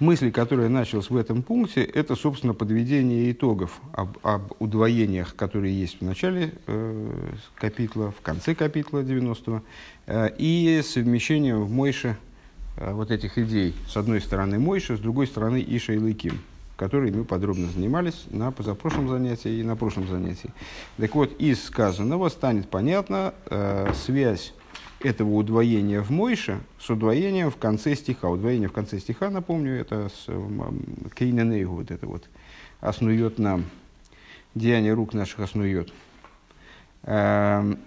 мысль, которая началась в этом пункте, это, собственно, подведение итогов об, об удвоениях, которые есть в начале э, капитла, в конце капитла 90-го, э, и совмещение в Мойше э, вот этих идей. С одной стороны Мойша, с другой стороны Иша и Лыким, которой мы подробно занимались на позапрошлом занятии и на прошлом занятии. Так вот, из сказанного станет понятна э, связь этого удвоения в Мойше с удвоением в конце стиха. Удвоение в конце стиха, напомню, это с Кейненейгу, вот это вот, основет нам, деяние рук наших основет. Эм,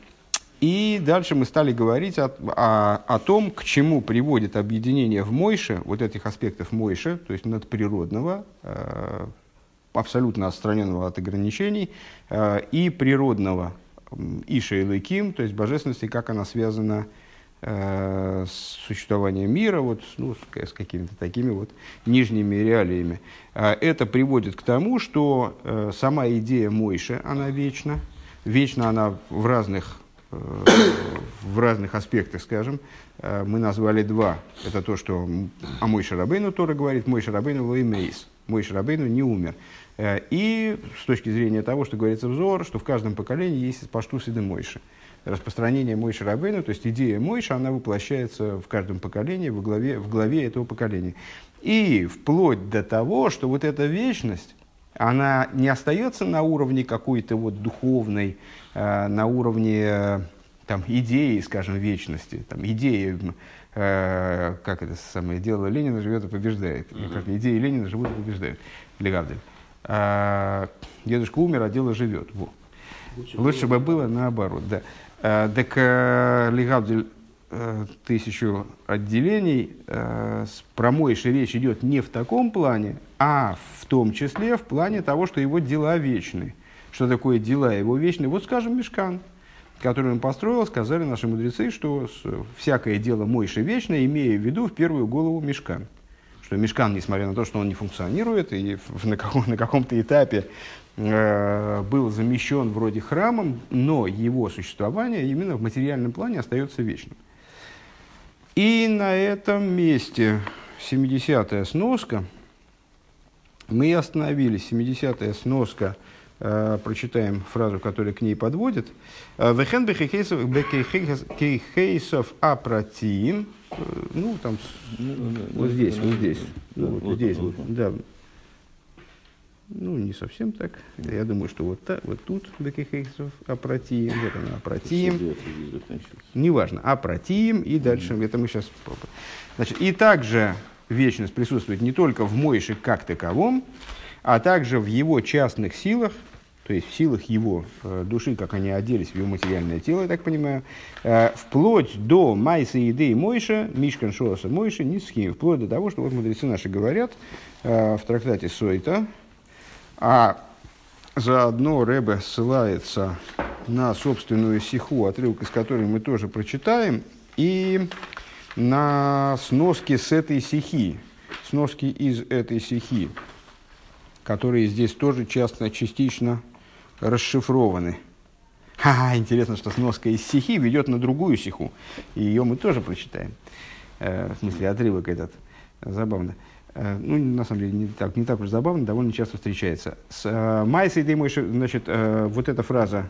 и дальше мы стали говорить о, о, о том, к чему приводит объединение в Мойше, вот этих аспектов Мойше, то есть надприродного, э, абсолютно отстраненного от ограничений, э, и природного, Иша и Лыким, то есть божественности, как она связана э, с существованием мира, вот, ну, с, с какими-то такими вот нижними реалиями. Э, это приводит к тому, что э, сама идея Мойши, она вечна. Вечна она в разных, э, в разных аспектах, скажем. Мы назвали два. Это то, что о Мойше Рабейну Тора говорит, משה רבינו לא מת. Мойше Рабейну не умер. Э, и с точки зрения того, что говорится взор, что в каждом поколении есть паштус и Мойши. Распространение Мойши Рабейну, то есть идея Мойши, она воплощается в каждом поколении, в главе, в главе этого поколения. И вплоть до того, что вот эта вечность, она не остается на уровне какой-то вот духовной, э, на уровне э, там, идеи, скажем, вечности, там, идеи, э, как это самое дело Ленина живет и побеждает, mm-hmm. как идеи Ленина живут и побеждают, Легавдель. А, дедушка умер, а дело живет. Во. Лучше, Лучше бы было наоборот, да. Так а, Лигабдель тысячу отделений, про Мойши речь идет не в таком плане, а в том числе в плане того, что его дела вечны. Что такое дела его вечны? Вот, скажем, Мешкан, который он построил, сказали наши мудрецы, что всякое дело Мойши вечное, имея в виду в первую голову Мешкан что мешкан, несмотря на то, что он не функционирует и на, каком, на каком-то этапе э, был замещен вроде храмом, но его существование именно в материальном плане остается вечным. И на этом месте 70-я сноска, мы остановились, 70-я сноска, э, прочитаем фразу, которая к ней подводит. «Вехен бехейсов апратиим» Э, ну, там, ну, вот здесь, вот здесь, ну, вот, вот здесь, вот, да. Ну, не совсем так. Я думаю, что вот, так, вот тут Бекихейсов опротием, вот она опротием. Неважно, опротием и дальше, это мы сейчас... Значит, и также вечность присутствует не только в Мойше как таковом, а также в его частных силах, то есть в силах его э, души, как они оделись в его материальное тело, я так понимаю, э, вплоть до Майса Еды Мойша, Мишкан Шоса Мойша, Ницхим, вплоть до того, что вот мудрецы наши говорят э, в трактате Сойта, а заодно Рэбе ссылается на собственную сиху, отрывок из которой мы тоже прочитаем, и на сноски с этой сихи, сноски из этой сихи, которые здесь тоже часто, частично расшифрованы. Ха, интересно, что сноска из стихи ведет на другую стиху. И ее мы тоже прочитаем. Э, в смысле, отрывок этот. Забавно. Э, ну, на самом деле, не так, не так уж забавно, довольно часто встречается. С э, Майсой ты Мойши, значит, э, вот эта фраза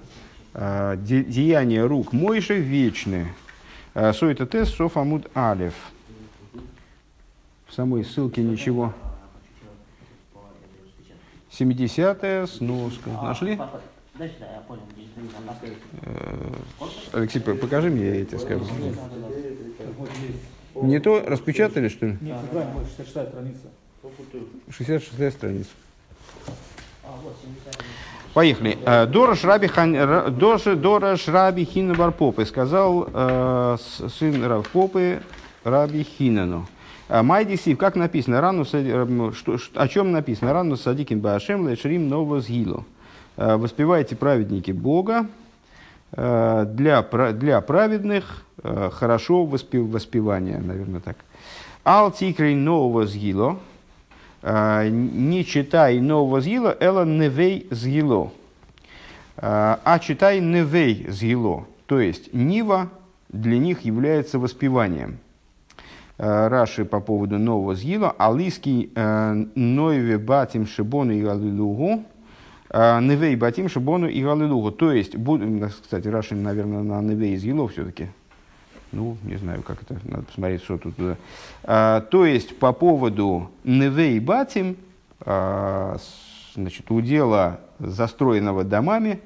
э, «Деяния рук Мойши вечные». Э, Сойта тест Соф Амуд Алев. В самой ссылке ничего 70-я сноска. А, Нашли? Э, Алексей, покажи мне, я тебе скажу. Не то распечатали, что ли? Нет, 66-я страница. 66-я страница. Поехали. Э, Дорож Раби, Хан, Дорож Раби Хина Барпопы сказал э, сын Равпопы Раби Хинану. А, Майдисив, как написано, рану, э, о чем написано? Рану садикин башем лешрим новозгилу. А, Воспевайте праведники Бога, а, для, для праведных хорошо воспев, воспевание, наверное, так. Ал тикрей нового сгило, не читай нового сгила, эла невей сгило, а читай невей сгило, то есть нива для них является воспеванием. Раши по поводу нового сгила. Алиский нойве батим шибону и галилугу. Невей батим шибону и галилугу. То есть, кстати, Раши, наверное, на невей сгило все-таки. Ну, не знаю, как это, надо посмотреть, что тут. А, то есть, по поводу Невей Батим, а, значит, удела застроенного домами,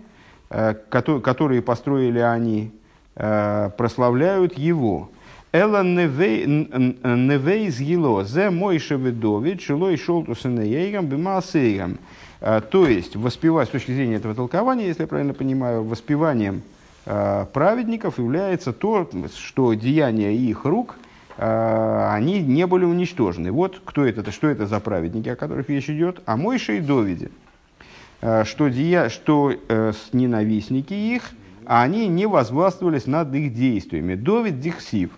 а, которые, построили они, прославляют его. Эла невей згило, зе мойше ведовид, шилой шолтусенеейгам, бимасейгам. То есть, воспевать, с точки зрения этого толкования, если я правильно понимаю, воспеванием праведников является то, что деяния их рук, они не были уничтожены. Вот кто это, что это за праведники, о которых речь идет? А Мойша и Довиде. Что, дея, что ненавистники их, они не возгластвовались над их действиями. Довид дихсив.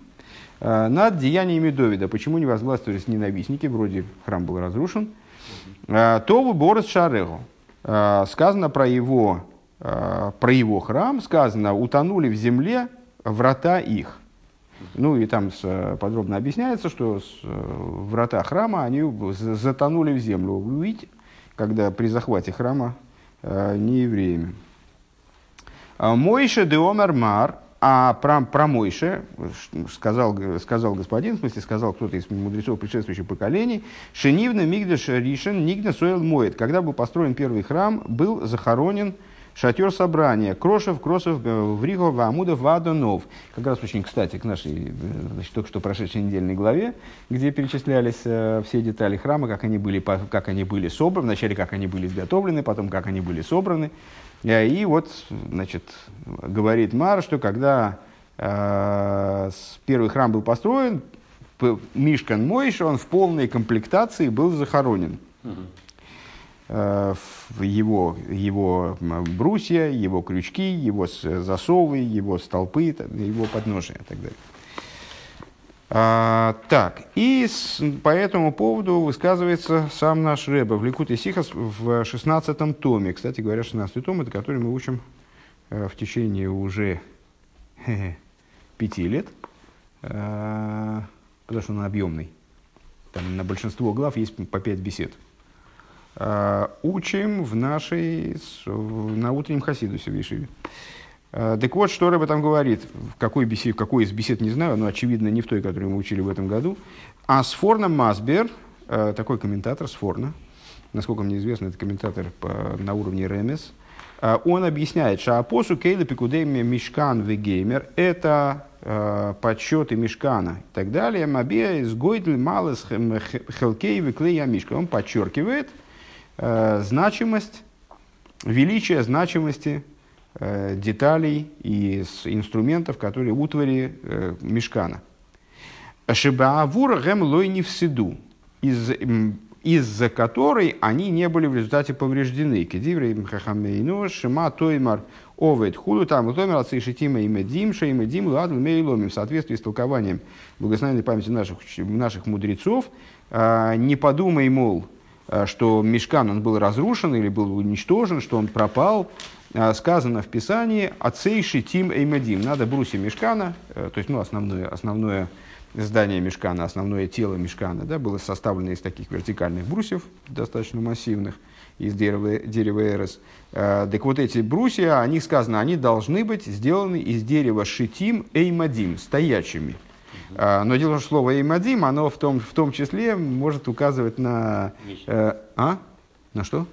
Над деяниями Довида. Почему не возгластвовались ненавистники? Вроде храм был разрушен. То выбор Шарегу. Сказано про его Э, про его храм сказано, утонули в земле врата их. Ну и там подробно объясняется, что э, врата храма, они затонули в землю. Видите, когда при захвате храма э, не евреями. Мойше де Омер Мар, а про, про Мойше сказал, сказал господин, в смысле сказал кто-то из мудрецов предшествующих поколений, Шенивна Мигдеш Ришен Нигна Сойл Моет. Когда был построен первый храм, был захоронен Шатер собрания. Крошев, Кросов, э, Вригов, Амудов, Вадонов. Как раз очень кстати к нашей э, значит, только что прошедшей недельной главе, где перечислялись э, все детали храма, как они были, как они были собраны, вначале как они были изготовлены, потом как они были собраны. И вот, значит, говорит Мар, что когда э, первый храм был построен, Мишкан Мойша, он в полной комплектации был захоронен. Э, его, его брусья, его крючки, его засовы, его столпы, его подножия и так далее. А, так, и с, по этому поводу высказывается сам наш Рэбе в Ликут и Сихас в 16 томе. Кстати говоря, 16 том, это который мы учим э, в течение уже пяти лет, э, потому что он объемный. Там на большинство глав есть по пять бесед. Э, учим в нашей, на утреннем хасидусе в Ешиве. Э, так вот, что Рэба там говорит, в какой, бесед, какой из бесед не знаю, но очевидно не в той, которую мы учили в этом году. А Сфорна Масбер, э, такой комментатор Сфорна, насколько мне известно, это комментатор по, на уровне Ремес, он объясняет, что апосу кейла пикудеми мишкан вегеймер – это э, подсчеты мешкана и так далее. Мабия из гойдль малес хелкей веклея мишка. Он подчеркивает, Э, значимость, величие значимости э, деталей и инструментов, которые утвари э, мешкана. Шибаавура гэм лой не всиду, из, из-за которой они не были в результате повреждены. Кедиврей хахамейну шима тоймар овет худу там тоймар ацишитима имедим шеймедим ладл мейломим. В соответствии с толкованием благословенной памяти наших, наших мудрецов, не подумай, мол, Э, что Мешкан он был разрушен или был уничтожен, что он пропал, э, сказано в Писании «Ацей шитим эймадим». Надо брусья Мешкана, э, то есть ну, основное, основное здание Мешкана, основное тело Мешкана, да, было составлено из таких вертикальных брусьев, достаточно массивных, из дерева, дерева эрос. Так вот эти брусья, о них сказано, они должны быть сделаны из дерева шитим эймадим, стоячими – а, но дело в том, что слово «имадим», оно в том, в том числе может указывать на... Э, а? На что?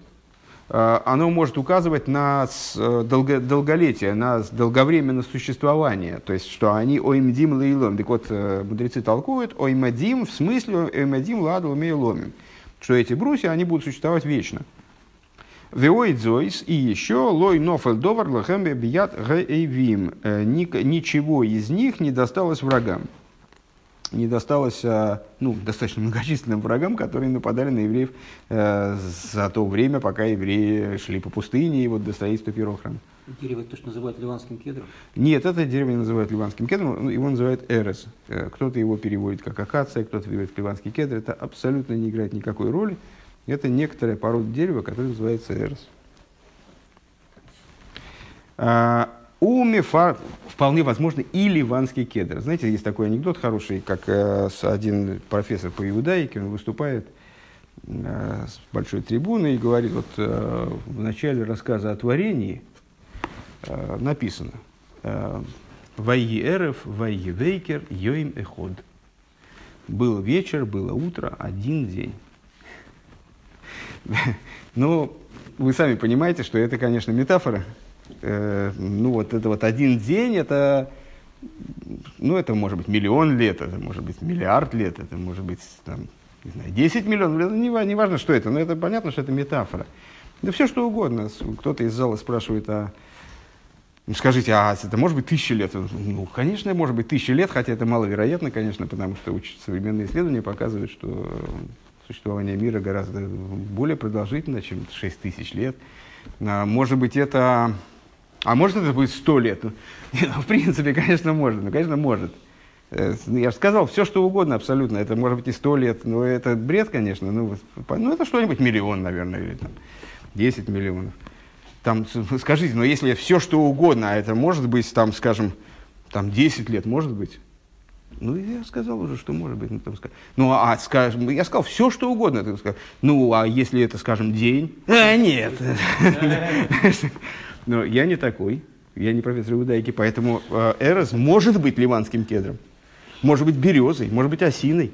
Э, оно может указывать на э, долго, долголетие, на долговременное существование. То есть, что они «оймдим лейлом». Так вот, э, мудрецы толкуют «оймадим» в смысле «оймадим ладу ломим», Что эти брусья, они будут существовать вечно. Веоидзойс и еще лой нофель довар лохембе бият гэйвим. Ничего из них не досталось врагам не досталось а, ну, достаточно многочисленным врагам, которые нападали на евреев э, за то время, пока евреи шли по пустыне и вот до строительства первого храма. Дерево то, что называют ливанским кедром? Нет, это дерево не называют ливанским кедром, его называют эрес. Э, кто-то его переводит как акация, кто-то переводит ливанский кедр. Это абсолютно не играет никакой роли. Это некоторая порода дерева, которая называется эрес. У вполне возможно, и ливанский кедр. Знаете, есть такой анекдот хороший, как э, один профессор по иудаике, он выступает э, с большой трибуны и говорит, вот э, в начале рассказа о творении написано «Вайи эрев, вайи вейкер, йоим эход». Был вечер, было утро, один день. Но вы сами понимаете, что это, конечно, метафора. Э, ну, вот это вот один день, это, ну, это может быть миллион лет, это может быть миллиард лет, это может быть, там, не знаю, 10 миллионов лет, не, не важно, что это, но это понятно, что это метафора. Да все что угодно. Кто-то из зала спрашивает, а ну, скажите, а это может быть тысяча лет? Ну, конечно, может быть тысяча лет, хотя это маловероятно, конечно, потому что современные исследования показывают, что существование мира гораздо более продолжительно, чем 6 тысяч лет. А, может быть, это... А может, это будет 100 лет? Нет, ну, в принципе, конечно, может. Ну, конечно, может. Э, я же сказал, все, что угодно абсолютно. Это может быть и 100 лет. Но это бред, конечно. Ну, ну это что-нибудь миллион, наверное, или там 10 миллионов. Там, скажите, но если все, что угодно, а это может быть, там, скажем, там 10 лет, может быть, ну, я сказал уже, что может быть. Ну, там, ну а, скажем, я сказал все, что угодно. Ты сказал, ну, а если это, скажем, день? А, нет. Но я не такой. Я не профессор иудаики, поэтому э, Эрос может быть ливанским кедром. Может быть березой, может быть осиной.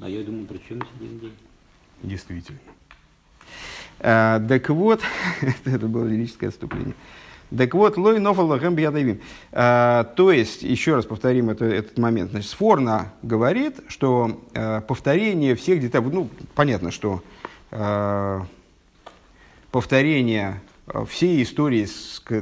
А я думаю, при чем один день? Действительно. А, так вот, это было лирическое отступление. Так вот, лой нофал лахем биядавим. А, то есть, еще раз повторим это, этот момент. Значит, Сфорна говорит, что а, повторение всех деталей, ну, понятно, что а, повторение всей истории,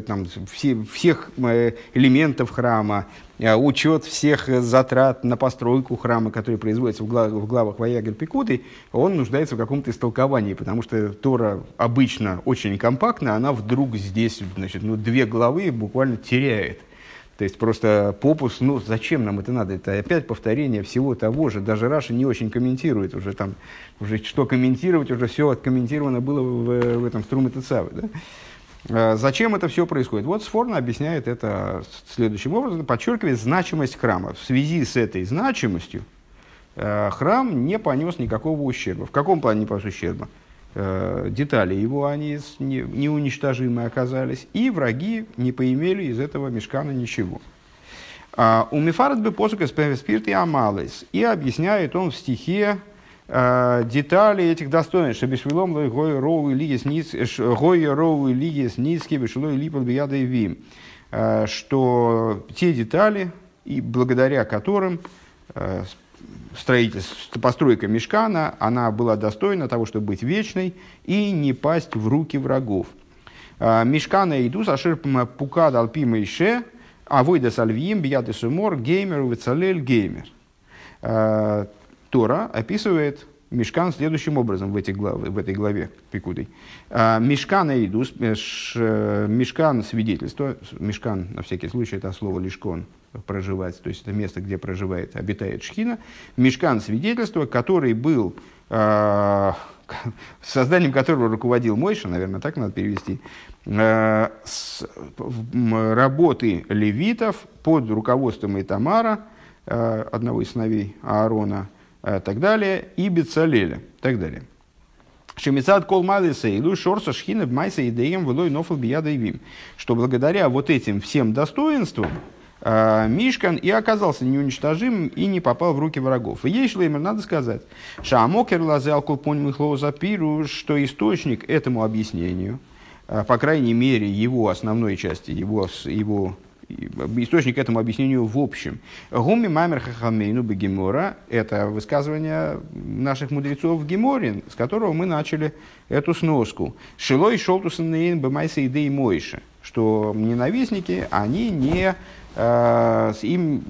там, все, всех э, элементов храма, э, учет всех затрат на постройку храма, которые производятся в, глав, в главах Ваягель Пикуты, он нуждается в каком-то истолковании, потому что Тора обычно очень компактна, она вдруг здесь, значит, ну, две главы буквально теряет. То есть просто попус, ну зачем нам это надо? Это опять повторение всего того же. Даже Раша не очень комментирует уже там, уже что комментировать, уже все откомментировано было в, в этом Струм Тецаве. Да? А зачем это все происходит? Вот Сфорна объясняет это следующим образом, подчеркивает значимость храма. В связи с этой значимостью э, храм не понес никакого ущерба. В каком плане не понес ущерба? Э, детали его они неуничтожимы оказались, и враги не поимели из этого мешкана ничего. А, у Мифарат бы посука спирт и амалес. И объясняет он в стихе э, детали этих достоинств. Шебешвилом гой роу лигес ниц, гой роу лигес ницки бешилой бияда и вим. Э, что те детали, и благодаря которым строительство, постройка мешкана, она была достойна того, чтобы быть вечной и не пасть в руки врагов. А, мешкана иду сашир пука далпима ише, а выйда сальвиим бияты сумор геймер вецалель геймер. А, Тора описывает Мешкан следующим образом в, этой главе, в этой главе Пикудой. А, мешкан Эйдус, Мешкан свидетельство, Мешкан, на всякий случай, это слово лишкон, проживать, то есть это место, где проживает, обитает Шхина. Мешкан свидетельство, который был, э, созданием которого руководил Мойша, наверное, так надо перевести, э, с, работы левитов под руководством Итамара, э, одного из сыновей Аарона, Э, так далее, и Бецалеля, так далее. Шемицад кол малиса иду шорса шхина майса идеем влой нофл бияда и вим. Что благодаря вот этим всем достоинствам Мишкан и оказался неуничтожимым и не попал в руки врагов. И ей шлеймер надо сказать, шамокер лазал михлоу запиру, что источник этому объяснению, э, по крайней мере, его основной части, его, его источник этому объяснению в общем. Гуми мамер хахамейну бегемора – это высказывание наших мудрецов в Геморе, с которого мы начали эту сноску. Шилой шолтусанейн бемайса идей мойши, что ненавистники, они не, э, им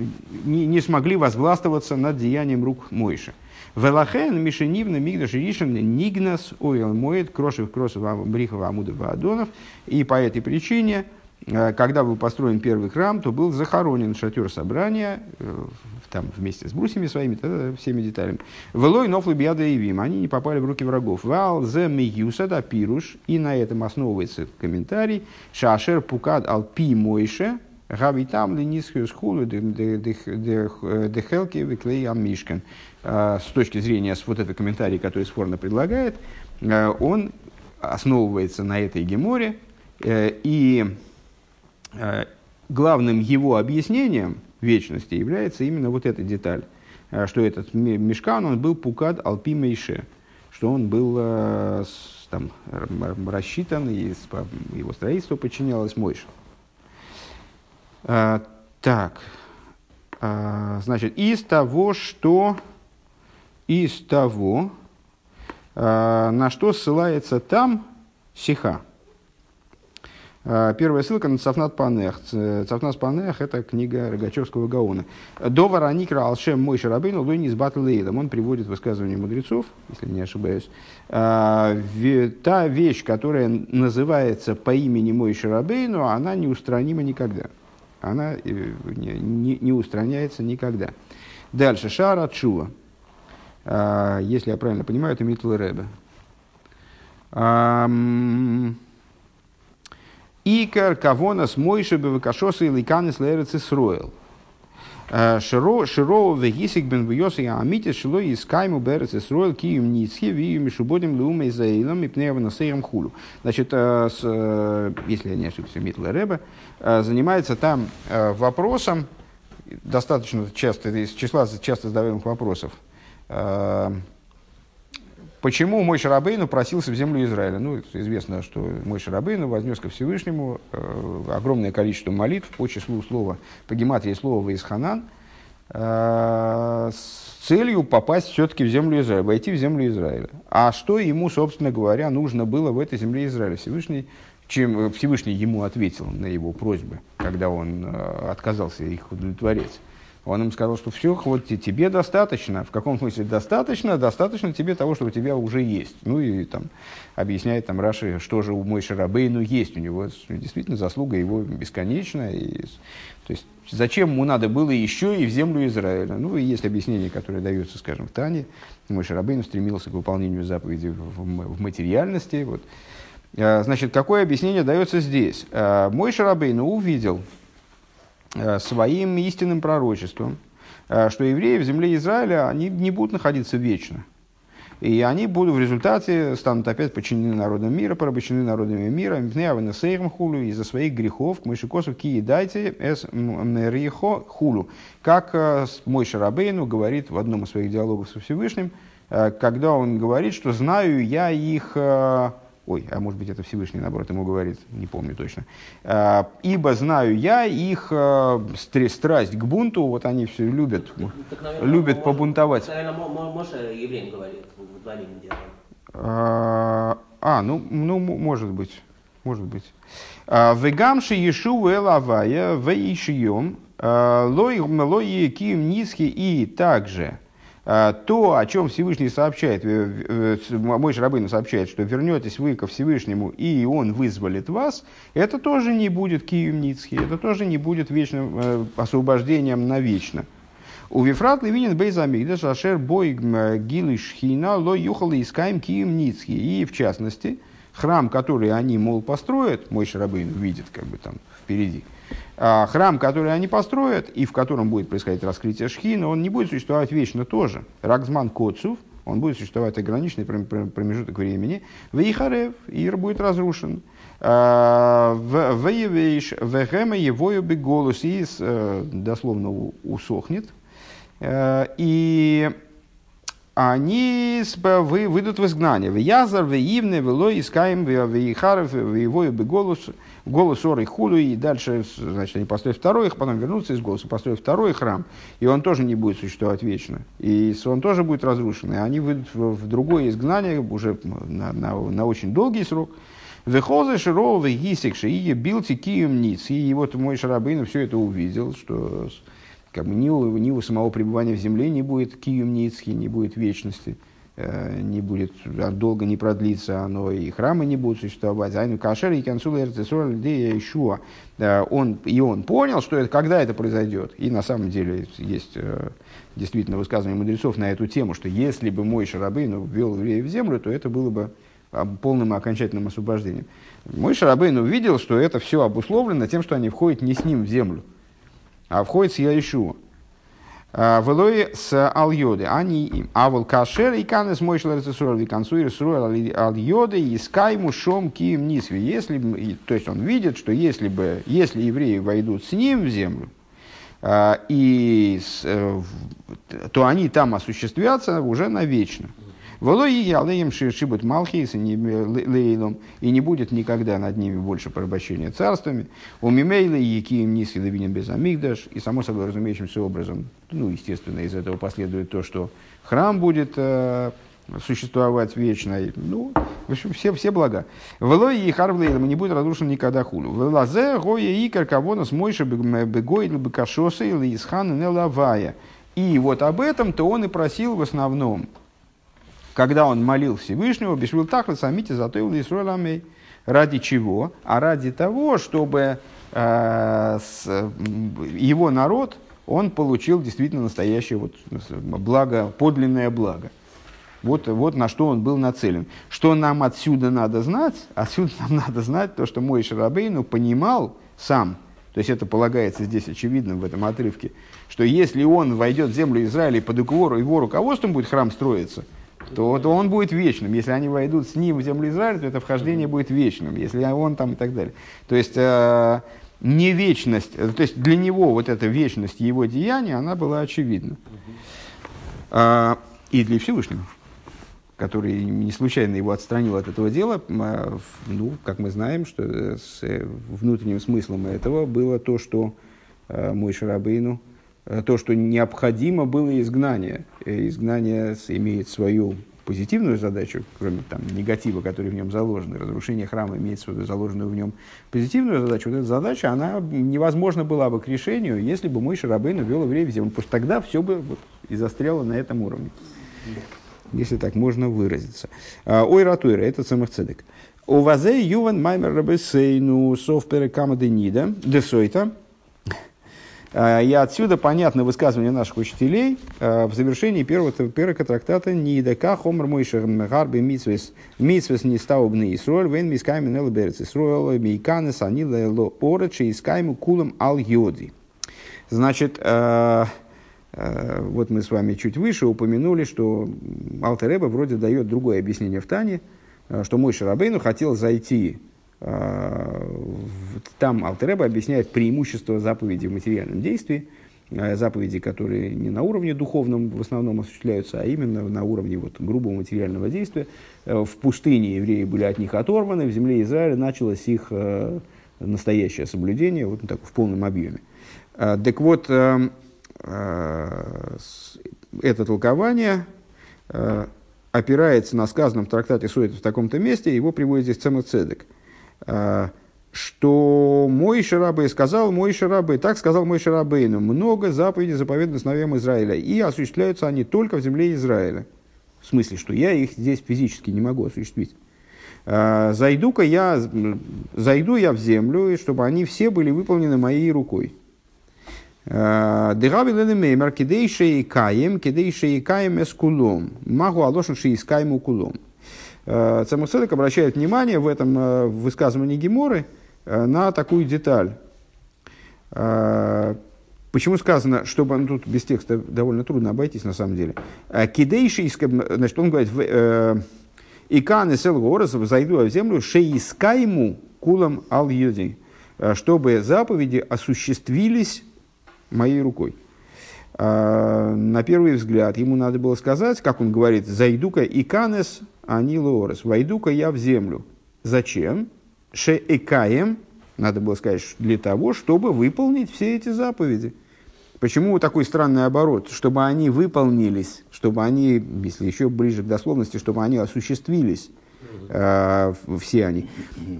не, не смогли возгластвоваться над деянием рук Мойши. Велахен Мишенивна Мигдаш Ришин Нигнас Ойл Моет Крошев Кросов Брихов Амудов Адонов. И по этой причине э, когда был построен первый храм, то был захоронен шатер собрания, э, там вместе с брусьями своими, тогда всеми деталями. Велой нофлы бьяда и вим, они не попали в руки врагов. Вал зе миюса да пируш, и на этом основывается комментарий. Шашер пукад алпи мойше, гавитам ленисхиус хулу дехелки виклей амишкен. С точки зрения вот этого комментария, который спорно предлагает, он основывается на этой геморе, и главным его объяснением вечности является именно вот эта деталь, э, что этот мешкан, он был пукад алпи мейше, что он был э, там, рассчитан, и его строительство подчинялось Мойше. А, так, а, значит, из того, что из того, а, на что ссылается там сиха – первая ссылка на Цафнат Панех. Цафнат Панех – это книга Рогачевского Гаона. До Вараникра Алшем Мой Шарабейну Луни с Лейлом. Он приводит высказывание мудрецов, если не ошибаюсь. Та вещь, которая называется по имени Мой Шарабейну, она неустранима никогда. Она э, не, не, устраняется никогда. Дальше. Шара Чува. А, если я правильно понимаю, это Митл Рэбе. Икар кавонас мойши бевакашоса и ликанис лерец Исроил. Э, Широ вегисик бен вьоса и амите шило и скайму берец Исроил кием ницхи вию мишубодим лума и заилом и пнева насеем хулу. Значит, э, с, э, если я не ошибся, Митла Рэбе занимается там вопросом, достаточно часто, из числа часто задаваемых вопросов, Почему мой Шарабейну просился в землю Израиля? Ну, известно, что мой Шарабейну вознес ко Всевышнему э, огромное количество молитв по числу слова, по гематрии слова Ваисханан, э, с целью попасть все-таки в землю Израиля, войти в землю Израиля. А что ему, собственно говоря, нужно было в этой земле Израиля? Всевышний, чем Всевышний ему ответил на его просьбы, когда он э, отказался их удовлетворять. Он им сказал, что все, вот тебе достаточно. В каком смысле достаточно? Достаточно тебе того, что у тебя уже есть. Ну и там объясняет там Раши, что же у мой Шарабейну есть. У него действительно заслуга его бесконечная. И, то есть зачем ему надо было еще и в землю Израиля? Ну и есть объяснение, которое дается, скажем, в Тане. Мой Шарабейну стремился к выполнению заповеди в, в материальности. Вот. А, значит, какое объяснение дается здесь? А, мой Шарабейну увидел, своим истинным пророчеством, э, что евреи в земле Израиля они не будут находиться вечно. И они будут в результате станут опять подчинены народам мира, порабощены народами мира, хулу из-за своих грехов, к Мойшикосов ки дайте эс хулу. Как э, мой Шарабейну говорит в одном из своих диалогов со Всевышним, когда он говорит, что знаю я их Ой, а может быть это Всевышний, наоборот, ему говорит, не помню точно. А, «Ибо знаю я их э, страсть к бунту, вот они все любят, ну, так, наверное, любят побунтовать». Наверное, Моше евреям говорит, в дворе а, а, ну, ну, может быть, может быть. А, «Вегамши Ешу Элавая, Вейшием, лой кием низкий и также». А, то, о чем Всевышний сообщает, э, э, мой Рабыну сообщает, что вернетесь вы ко Всевышнему, и он вызволит вас, это тоже не будет кием это тоже не будет вечным э, освобождением навечно. У Вифрат Левинин Бейзамигдаш Ашер Бой Гилишхина Ло Юхал Искаем Кием И в частности, храм, который они, мол, построят, мой Шарабейн видит как бы там впереди – храм, который они построят, и в котором будет происходить раскрытие шхина, он не будет существовать вечно тоже. Ракзман Коцув, он будет существовать ограниченный промежуток времени. Вейхарев, Ир будет разрушен. А, Вейвейш, Вехема, его голос, и э, дословно усохнет. Э, и они вы, выйдут в изгнание. В Язар, в Ивне, в Лой, Искаем, Вейхарев, его голос Оры Худу, и дальше, значит, они построят второй, их потом вернутся из голоса, построят второй храм, и он тоже не будет существовать вечно, и он тоже будет разрушен, и они выйдут в, в другое изгнание уже на, на, на очень долгий срок. Вехоза Широва Гисикши и Билти Кием Ниц. И вот мой Шарабейн все это увидел, что как бы ни у, ни у самого пребывания в земле не будет кием ницхи, не будет вечности. Э, не будет, а долго не продлится оно, и храмы не будут существовать. Айну кашер и консула Ишуа. Он, и он понял, что это, когда это произойдет. И на самом деле есть э, действительно высказывание мудрецов на эту тему, что если бы мой Шарабейну ввел евреев в землю, то это было бы полным и окончательным освобождением. Мой Шарабейн увидел, что это все обусловлено тем, что они входят не с ним в землю, а входят с Яишуа. Велой с Аль-Йоды, они им. А вол кашер и канес мой шларцесур, викансу и Аль-Йоды, и скайму шом кием нисви. Если, то есть он видит, что если бы, если евреи войдут с ним в землю, а, и, э, то они там осуществятся уже навечно. Волой и ялеем шибут малхис и лейлом, и не будет никогда над ними больше порабощения царствами. У мимейла и якием ниски лавинен без амигдаш, и само собой разумеющимся образом, ну, естественно, из этого последует то, что храм будет э, существовать вечно. Ну, в общем, все, все блага. Велой и харвлейлом не будет разрушен никогда хулю. Велазе гоя и каркавонос мойша бегой или бекашоса или исхан не лавая. И вот об этом-то он и просил в основном когда он молил Всевышнего, Бешвил Тахла Самити Затоил Исруэламей. Ради чего? А ради того, чтобы э, с, его народ, он получил действительно настоящее вот, благо, подлинное благо. Вот, вот на что он был нацелен. Что нам отсюда надо знать? Отсюда нам надо знать то, что мой Шарабейну понимал сам, то есть это полагается здесь очевидным в этом отрывке, что если он войдет в землю Израиля и под его, его руководством будет храм строиться – то, то он будет вечным. Если они войдут с ним в землю Израиля, то это вхождение будет вечным. Если он там и так далее. То есть, э, не вечность, э, то есть для него вот эта вечность его деяния, она была очевидна. Э, и для Всевышнего, который не случайно его отстранил от этого дела, э, ну, как мы знаем, что с внутренним смыслом этого было то, что э, мой Шарабейну – Э, то, что необходимо было изгнание. Э, изгнание имеет свою позитивную задачу, кроме там, негатива, который в нем заложен, разрушение храма имеет свою заложенную в нем позитивную задачу, вот эта задача, она невозможна была бы к решению, если бы мой Шарабейн евреев в землю, потому что тогда все бы вот, и застряло на этом уровне. Если так можно выразиться. А, ой, ратуира, это самых цедек. У вазе юван маймер рабесейну сов перекама денида, десойта, и отсюда понятно высказывание наших учителей а, в завершении первого перка трактата «Нидака хомр мойшер гарби митсвес митсвес не стаубный Исруэль вен мискайми нел берец Исруэль мейканы санила ло орачи искайму кулам ал йоди». Значит, а, вот мы с вами чуть выше упомянули, что Алтереба вроде дает другое объяснение в Тане, что мой Шарабейну хотел зайти Э, там Алтереба объясняет преимущество заповеди в материальном действии, э, заповеди, которые не на уровне духовном в основном осуществляются, а именно на уровне вот, грубого материального действия. Э, в пустыне евреи были от них оторваны, в земле Израиля началось их настоящее соблюдение вот, так, в полном объеме. Так вот, это толкование опирается на сказанном трактате Суэт в таком-то месте, его приводит здесь Цемоцедек – а, что мой Шарабей сказал, мой Шарабей, так сказал мой Шарабейну, много заповедей заповедано сыновьям Израиля, и осуществляются они только в земле Израиля. В смысле, что я их здесь физически не могу осуществить. А, зайду-ка я, зайду я в землю, чтобы они все были выполнены моей рукой. А, Дегавиленемеймер кидейшей каем, кидейшей каем эскулом. Магу алошен шиискаем кулом. Э, Цемуседек обращает внимание в этом э, высказывании Геморы э, на такую деталь. Почему сказано, чтобы ну, тут без текста довольно трудно обойтись на самом деле. Кидейший, значит, он говорит, Иканы Селгорас, зайду в землю, шеискайму кулам ал чтобы заповеди осуществились моей рукой. На первый взгляд ему надо было сказать, как он говорит, зайду-ка иканес они лорес. Войду-ка я в землю. Зачем? Шеэкаем, надо было сказать, для того, чтобы выполнить все эти заповеди. Почему такой странный оборот? Чтобы они выполнились, чтобы они, если еще ближе к дословности, чтобы они осуществились, э, все они.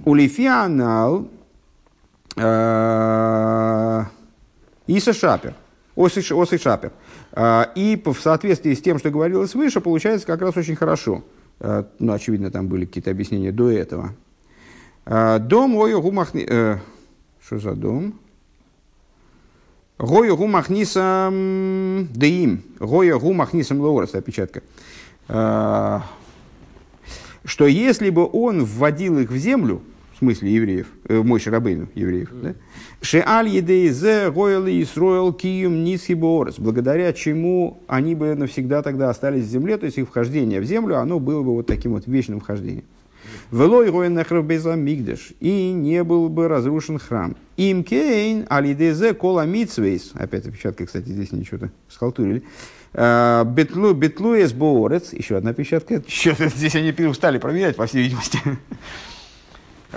Улифианал э, Иса Шапер. Ос и шапер. И в соответствии с тем, что говорилось выше, получается как раз очень хорошо. Ну, очевидно, там были какие-то объяснения до этого. Дом ой гумахни... Что за дом? Гоя гумахнисам деим. Гоя гумахнисам лоурас, опечатка. Что если бы он вводил их в землю, в смысле евреев, э, мой Шарабейну евреев, да? Шеаль едей зе гояли Исроил киюм нисхиборес, благодаря чему они бы навсегда тогда остались в земле, то есть их вхождение в землю, оно было бы вот таким вот вечным вхождением. Велой нахров мигдеш, и не был бы разрушен храм. Им кейн алидезе кола митсвейс, опять опечатка, кстати, здесь ничего-то схалтурили, э, Бетлу, бетлуес боорец, еще одна печатка. Еще, здесь они устали проверять, по всей видимости.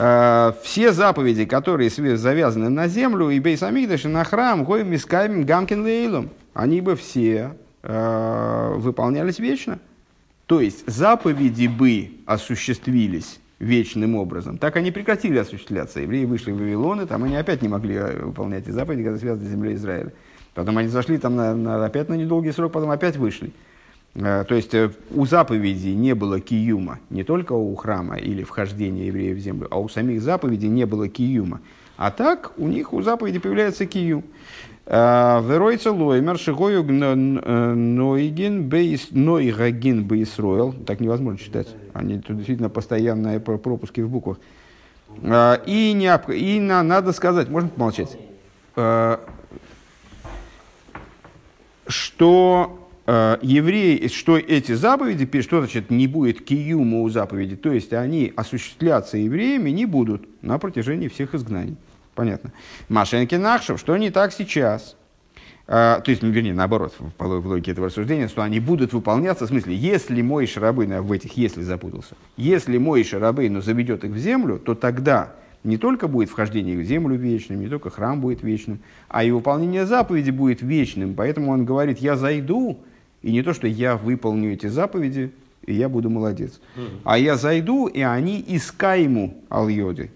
Э, все заповеди, которые завязаны на землю, и Бейсамикдаш, и на храм, Гоем, Мискаем, Гамкин, Лейлом, они бы все э, выполнялись вечно. То есть заповеди бы осуществились вечным образом. Так они прекратили осуществляться. Евреи вышли в Вавилон, и там они опять не могли э, выполнять эти заповеди, когда связаны с землей Израиля. Потом они зашли там на, на, опять на недолгий срок, потом опять вышли. Э, то есть э, у заповедей не было киюма, не только у храма или вхождения евреев в землю, а у самих заповедей не было киюма. А так у них у заповеди появляется киюм. Э, Веройца лоймер шигою нойген бейс нойгагин бейсроил. Так невозможно читать. Они тут действительно постоянные пропуски в буквах. И, не, и на, надо сказать, можно помолчать, что Э, евреи, что эти заповеди, что значит не будет киюма у заповеди, то есть они осуществляться евреями не будут на протяжении всех изгнаний. Понятно. Машенки Нахшев, что не так сейчас? А, то есть, ну, вернее, наоборот, в, в логике этого рассуждения, что они будут выполняться, в смысле, если мой Шарабейн, в этих если запутался, если мой Шарабейн заведет их в землю, то тогда не только будет вхождение в землю вечным, не только храм будет вечным, а и выполнение заповеди будет вечным. Поэтому он говорит, я зайду, и не то, что я выполню эти заповеди, и я буду молодец. А я зайду, и они искаему аль-йоды,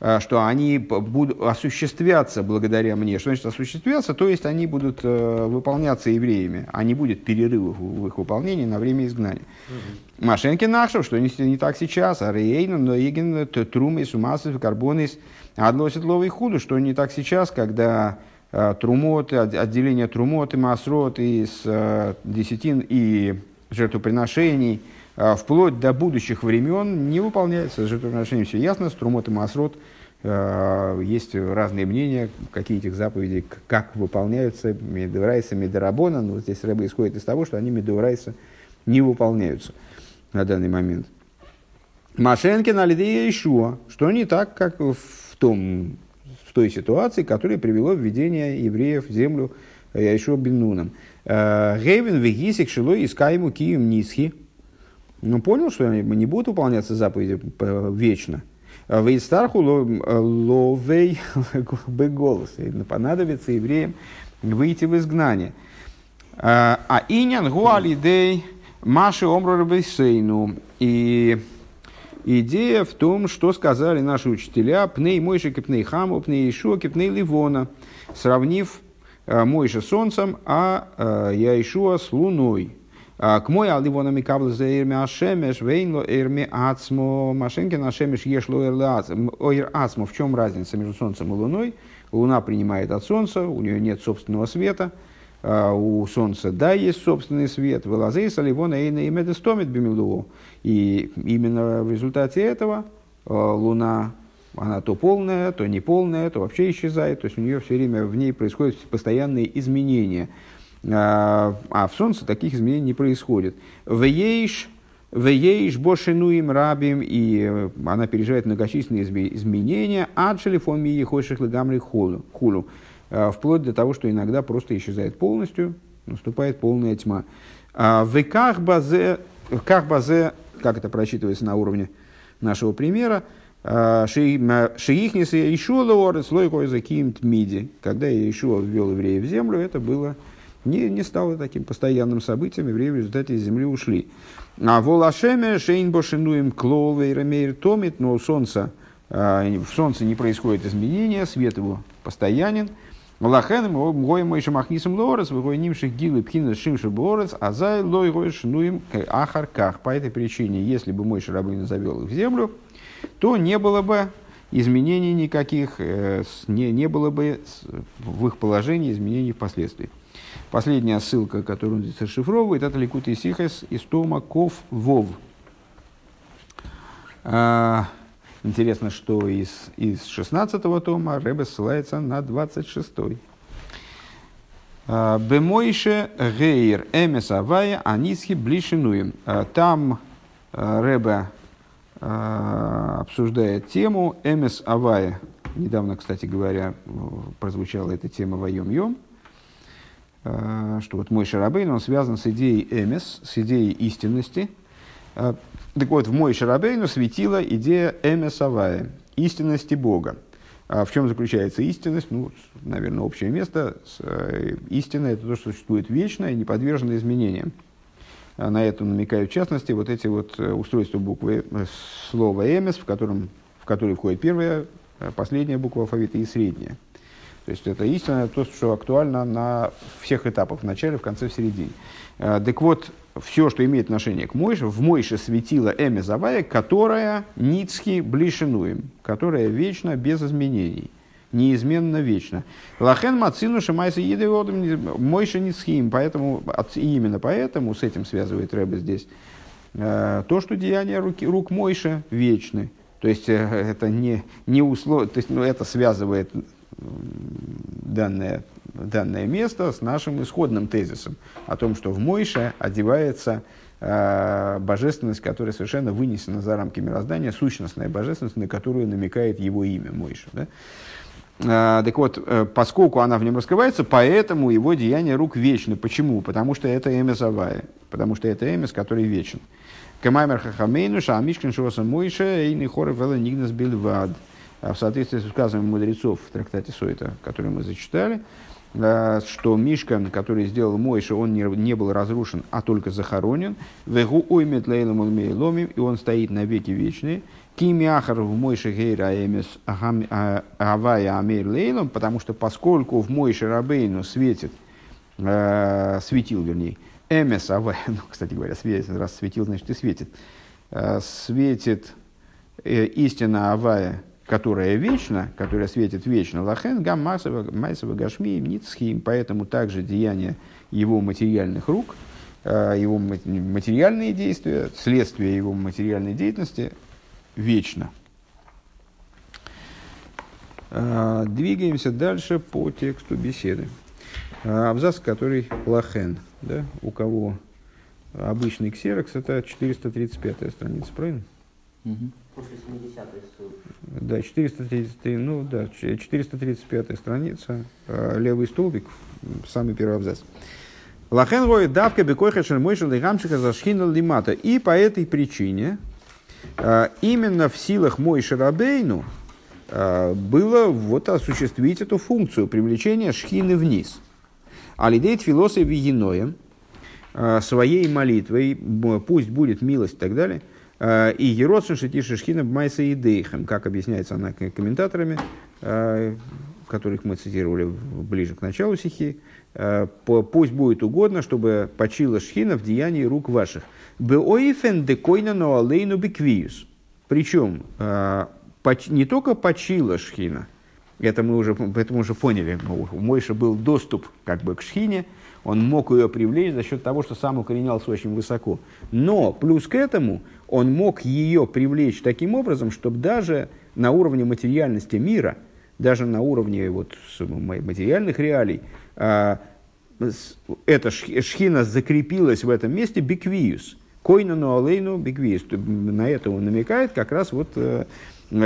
а, что они будут осуществляться благодаря мне. Что значит осуществляться? То есть они будут э, выполняться евреями, а не будет перерывов в их выполнении на время изгнания. Угу. Машенки нашел, что не, не так сейчас, а рейна, но иген, трумы, сумасов, карбонис, адлосит ловый худу, что не так сейчас, когда Э, трумоты, отделение трумоты, масрот из э, десятин и жертвоприношений, э, вплоть до будущих времен не выполняется жертвоприношение. Все ясно, с трумот масрот есть разные мнения, какие этих заповедей, как выполняются, медурайса, медорабона. Но вот здесь рыба исходит из того, что они медурайса не выполняются на данный момент. Машенкин алидея Ишуа, что не так, как в том той ситуации, которая привело введение евреев в землю Яйшуа бен Нуном. Э, Гейвен вегисик шилой искаему кием нисхи. Ну, понял, что они не будут выполняться заповеди вечно. Э, Вейстарху ловей бы голос. Понадобится евреям выйти в изгнание. Э, а инян гуалидей маши омрорбейсейну. И Идея в том, что сказали наши учителя «Пней Мойши кипней хаму, пней Ишуа кипней Ливона», сравнив э, Мойша солнцем, а э, Яишуа с луной. А, к мой аливона микабл за эрми ашемеш, вейнло эрми ацмо, машенкин ашемеш ешло ойр ацмо. В чем разница между солнцем и луной? Луна принимает от солнца, у нее нет собственного света, у солнца да есть собственный свет, вылазей саливона эйна и медестомит бимилуо. И именно в результате этого э, Луна, она то полная, то неполная, то вообще исчезает. То есть у нее все время в ней происходят постоянные изменения. А, а в Солнце таких изменений не происходит. Вееш, вееш бошинуим рабим, и э, она переживает многочисленные изменения, а шелефон ми ехоших легамри хулу, вплоть до того, что иногда просто исчезает полностью, наступает полная тьма. А в как базе, как это просчитывается на уровне нашего примера, а, Шиихнис и Ишуа лорец лойкой за миди. Когда Ишуа ввел евреев в землю, это было не, не стало таким постоянным событием, евреи в результате из земли ушли. А волашеме шейн бошинуем клове и томит, но у солнца, а, в солнце не происходит изменения, свет его постоянен. Лахен гой мой шамахнисом лорес, выгой нимших гилы пхина шимши борец, а за лой гой шинуем ахарках. По этой причине, если бы мой шарабын завел их в землю, то не было бы изменений никаких, э, не, не было бы в их положении изменений впоследствии. Последняя ссылка, которую он здесь расшифровывает, это Ликут Исихас из Тома Ков Вов. А, интересно, что из, из 16 тома Рэбе ссылается на 26-й. А, Бемойше Гейр Эмес Авая Анисхи Блишинуем. А, там Рэбе обсуждает тему Эмес Авая. Недавно, кстати говоря, прозвучала эта тема в Йом-Йом. Э, что вот мой Шарабейн, он связан с идеей эмес, с идеей истинности. Э, так вот, в мой Шарабейну светила идея эмесовая, истинности Бога. А в чем заключается истинность? Ну, наверное, общее место. Э, истина – это то, что существует вечно и не подвержено изменениям. А на это намекают, в частности, вот эти вот устройства буквы слова «эмес», в, котором, в который входит первая, последняя буква алфавита и средняя. То есть это истина, то, что актуально на всех этапах, в начале, в конце, в середине. Э, так вот, все, что имеет отношение к Мойше, в Мойше светила Эме Завая, которая ницки блишинуем, которая вечно, без изменений, неизменно вечно. Лахен Мацину Шимайса Едеводом Мойше Ницхим, поэтому, именно поэтому, с этим связывает Рэбе здесь, э, то, что деяния руки, рук Мойше вечны. То есть э, это не, не услов... то есть, ну, это связывает данное, данное место с нашим исходным тезисом о том, что в Мойше одевается э, божественность, которая совершенно вынесена за рамки мироздания, сущностная божественность, на которую намекает его имя Мойша. Да? Э, так вот, э, поскольку она в нем раскрывается, поэтому его деяния рук вечны. Почему? Потому что это Эмес Авая, потому что это Эмес, который вечен. Камаймер Хахамейну, Шамишкин Шоса Мойша, Эйни Хоры Вела Нигнас Бельвад. А в соответствии с высказыванием мудрецов в трактате Сойта, который мы зачитали, что Мишкан, который сделал Мойша, он не, не был разрушен, а только захоронен. Вегу оймет лейлом и он стоит на веки вечные. Кимиахар в Мойше гейра эмес а, авая амир лейлом, потому что поскольку в Мойше рабейну светит, э, светил, вернее, эмес авая, ну, кстати говоря, светит, раз светил, значит и светит, э, светит э, истина авая, которая вечна, которая светит вечно, лахен гам майсова гашми ницхим, поэтому также деяния его материальных рук, э, его материальные действия, следствие его материальной деятельности вечно. Э, двигаемся дальше по тексту беседы. Э, абзац, который лахен, да, у кого обычный ксерокс, это 435 страница, правильно? Угу. После 70 Да, 433, ну да, 435 страница, э, левый столбик, самый первый абзац. Лахен роет давка бекойха шермойшел и гамшика зашхина лимата. И по этой причине э, именно в силах мой Шарабейну э, было вот осуществить эту функцию привлечения шхины вниз. Алидейт философи вигиноем своей молитвой, пусть будет милость и так далее – и Еросин Шитиша Шхина Майса и как объясняется она комментаторами, э, которых мы цитировали ближе к началу стихи, э, пусть будет угодно, чтобы почила Шхина в деянии рук ваших. Беоифен декойна ноалейну биквиюс. Причем не только почила Шхина, это мы уже, это мы уже поняли, у Мойша был доступ как бы к Шхине, он мог ее привлечь за счет того, что сам укоренялся очень высоко. Но плюс к этому он мог ее привлечь таким образом, чтобы даже на уровне материальности мира, даже на уровне вот материальных реалий, а, эта шхина закрепилась в этом месте биквиус. Койнану алейну биквиус. На это он намекает как раз вот э,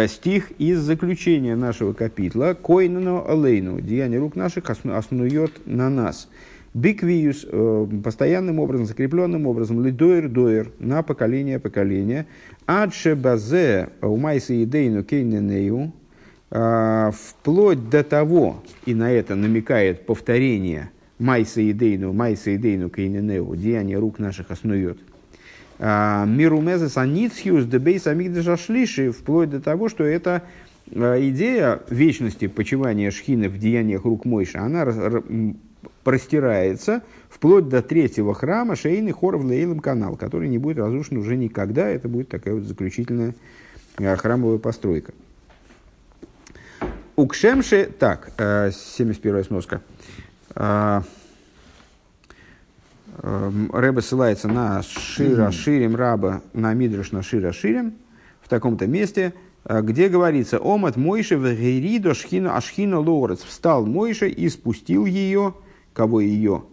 стих из заключения нашего капитла. Койнану алейну. Деяние рук наших основует на нас. Биквиус э, постоянным образом, закрепленным образом, лидоер доер на поколение поколение. Адше базе умайса идейну кейненею, э, вплоть до того, и на это намекает повторение майса идейну, майса идейну кейненею, деяние рук наших основет. Э, Мирумеза саницхиус дебейс амигдажашлиши, вплоть до того, что это идея вечности почивания Шхины в деяниях рук Мойша, она простирается вплоть до третьего храма Шейны Хоров Лейлом канал, который не будет разрушен уже никогда. Это будет такая вот заключительная храмовая постройка. Укшемши, так, 71 сноска. Рэба ссылается на Шира Ширим Раба, на Мидриш на Шира Ширим, в таком-то месте, где говорится «Омат Мойше в Геридо Шхина Ашхина Лорец». Встал Мойше и спустил ее, кого ее,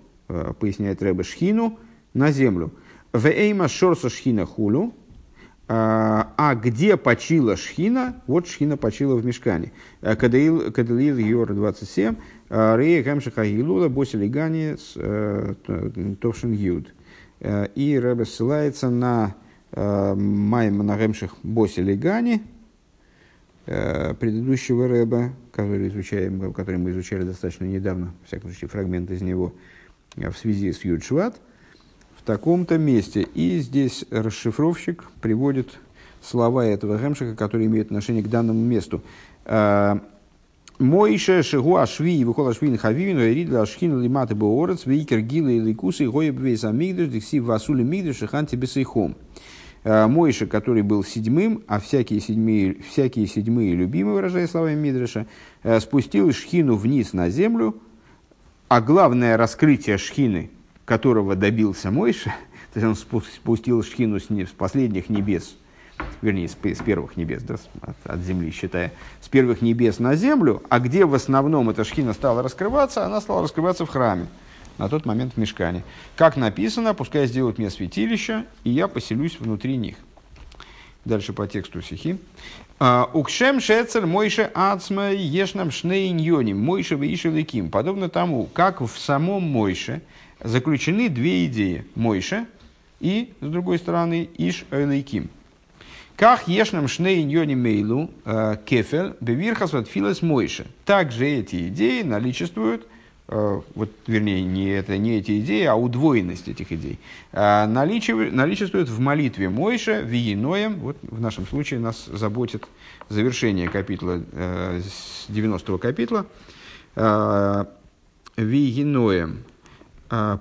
поясняет Рэба, Шхину, на землю. В Эйма Шорса Шхина Хулю, а где почила Шхина? Вот Шхина почила в Мешкане. Каделил Йор 27. Рея Гамшиха Гилула Босилигани э, Товшин Юд. Э, и Рэбе ссылается на э, Майма на Гамших Босилигани, предыдущего Рэба, который, изучаем, который мы изучали достаточно недавно, в всяком случае, фрагмент из него в связи с Юдшват, в таком-то месте. И здесь расшифровщик приводит слова этого Гамшиха, которые имеют отношение к данному месту. Моише шигу ашви и выхол ашвин хавивину и ридла ашхин лиматы боорец вейкер гилы и ликусы гоя бвейс амигдыш дикси васули мигдыш ханти бесейхом. Моише, который был седьмым, а всякие седьмые, всякие седьмые любимые, выражая словами Мидраша, спустил шхину вниз на землю, а главное раскрытие шхины, которого добился Мойша, то есть он спустил шхину с последних небес – вернее, с, с первых небес, да, от, от земли считая, с первых небес на землю, а где в основном эта шхина стала раскрываться, она стала раскрываться в храме, на тот момент в мешкане. Как написано, пускай сделают мне святилище, и я поселюсь внутри них. Дальше по тексту стихи. «А, Укшем шецель мойше ацма ешнам шнейньоним, мойше вишевиким. Подобно тому, как в самом мойше заключены две идеи. Мойше и, с другой стороны, иш элейким. Как ешнам шней ньони мейлу э, кефель бевирхас от филес мойше. Также эти идеи наличествуют, вот, вернее, не, это не эти идеи, а удвоенность этих идей, э, наличествуют в молитве Мойше, виеноем, вот в нашем случае нас заботит завершение капитла, 90 капитла, виеноем,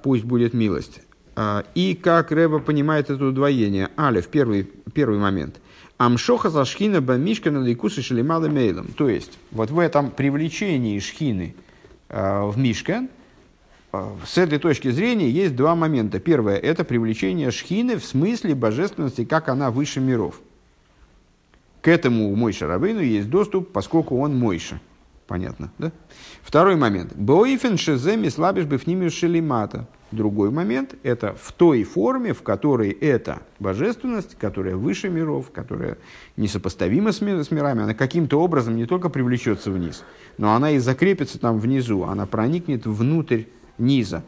пусть будет милость. И как Рэба понимает это удвоение? Алиф, первый, первый момент. Амшоха за шхина бамишка на лейкусы шелемалы мейлом. То есть, вот в этом привлечении шхины э, в Мишкан, э, с этой точки зрения есть два момента. Первое – это привлечение шхины в смысле божественности, как она выше миров. К этому у Мойша Рабейну есть доступ, поскольку он Мойша. Понятно, да? Второй момент. Боифен шеземи слабиш бифнимию шелимата. Другой момент – это в той форме, в которой эта божественность, которая выше миров, которая несопоставима с, мирами, она каким-то образом не только привлечется вниз, но она и закрепится там внизу, она проникнет внутрь низа.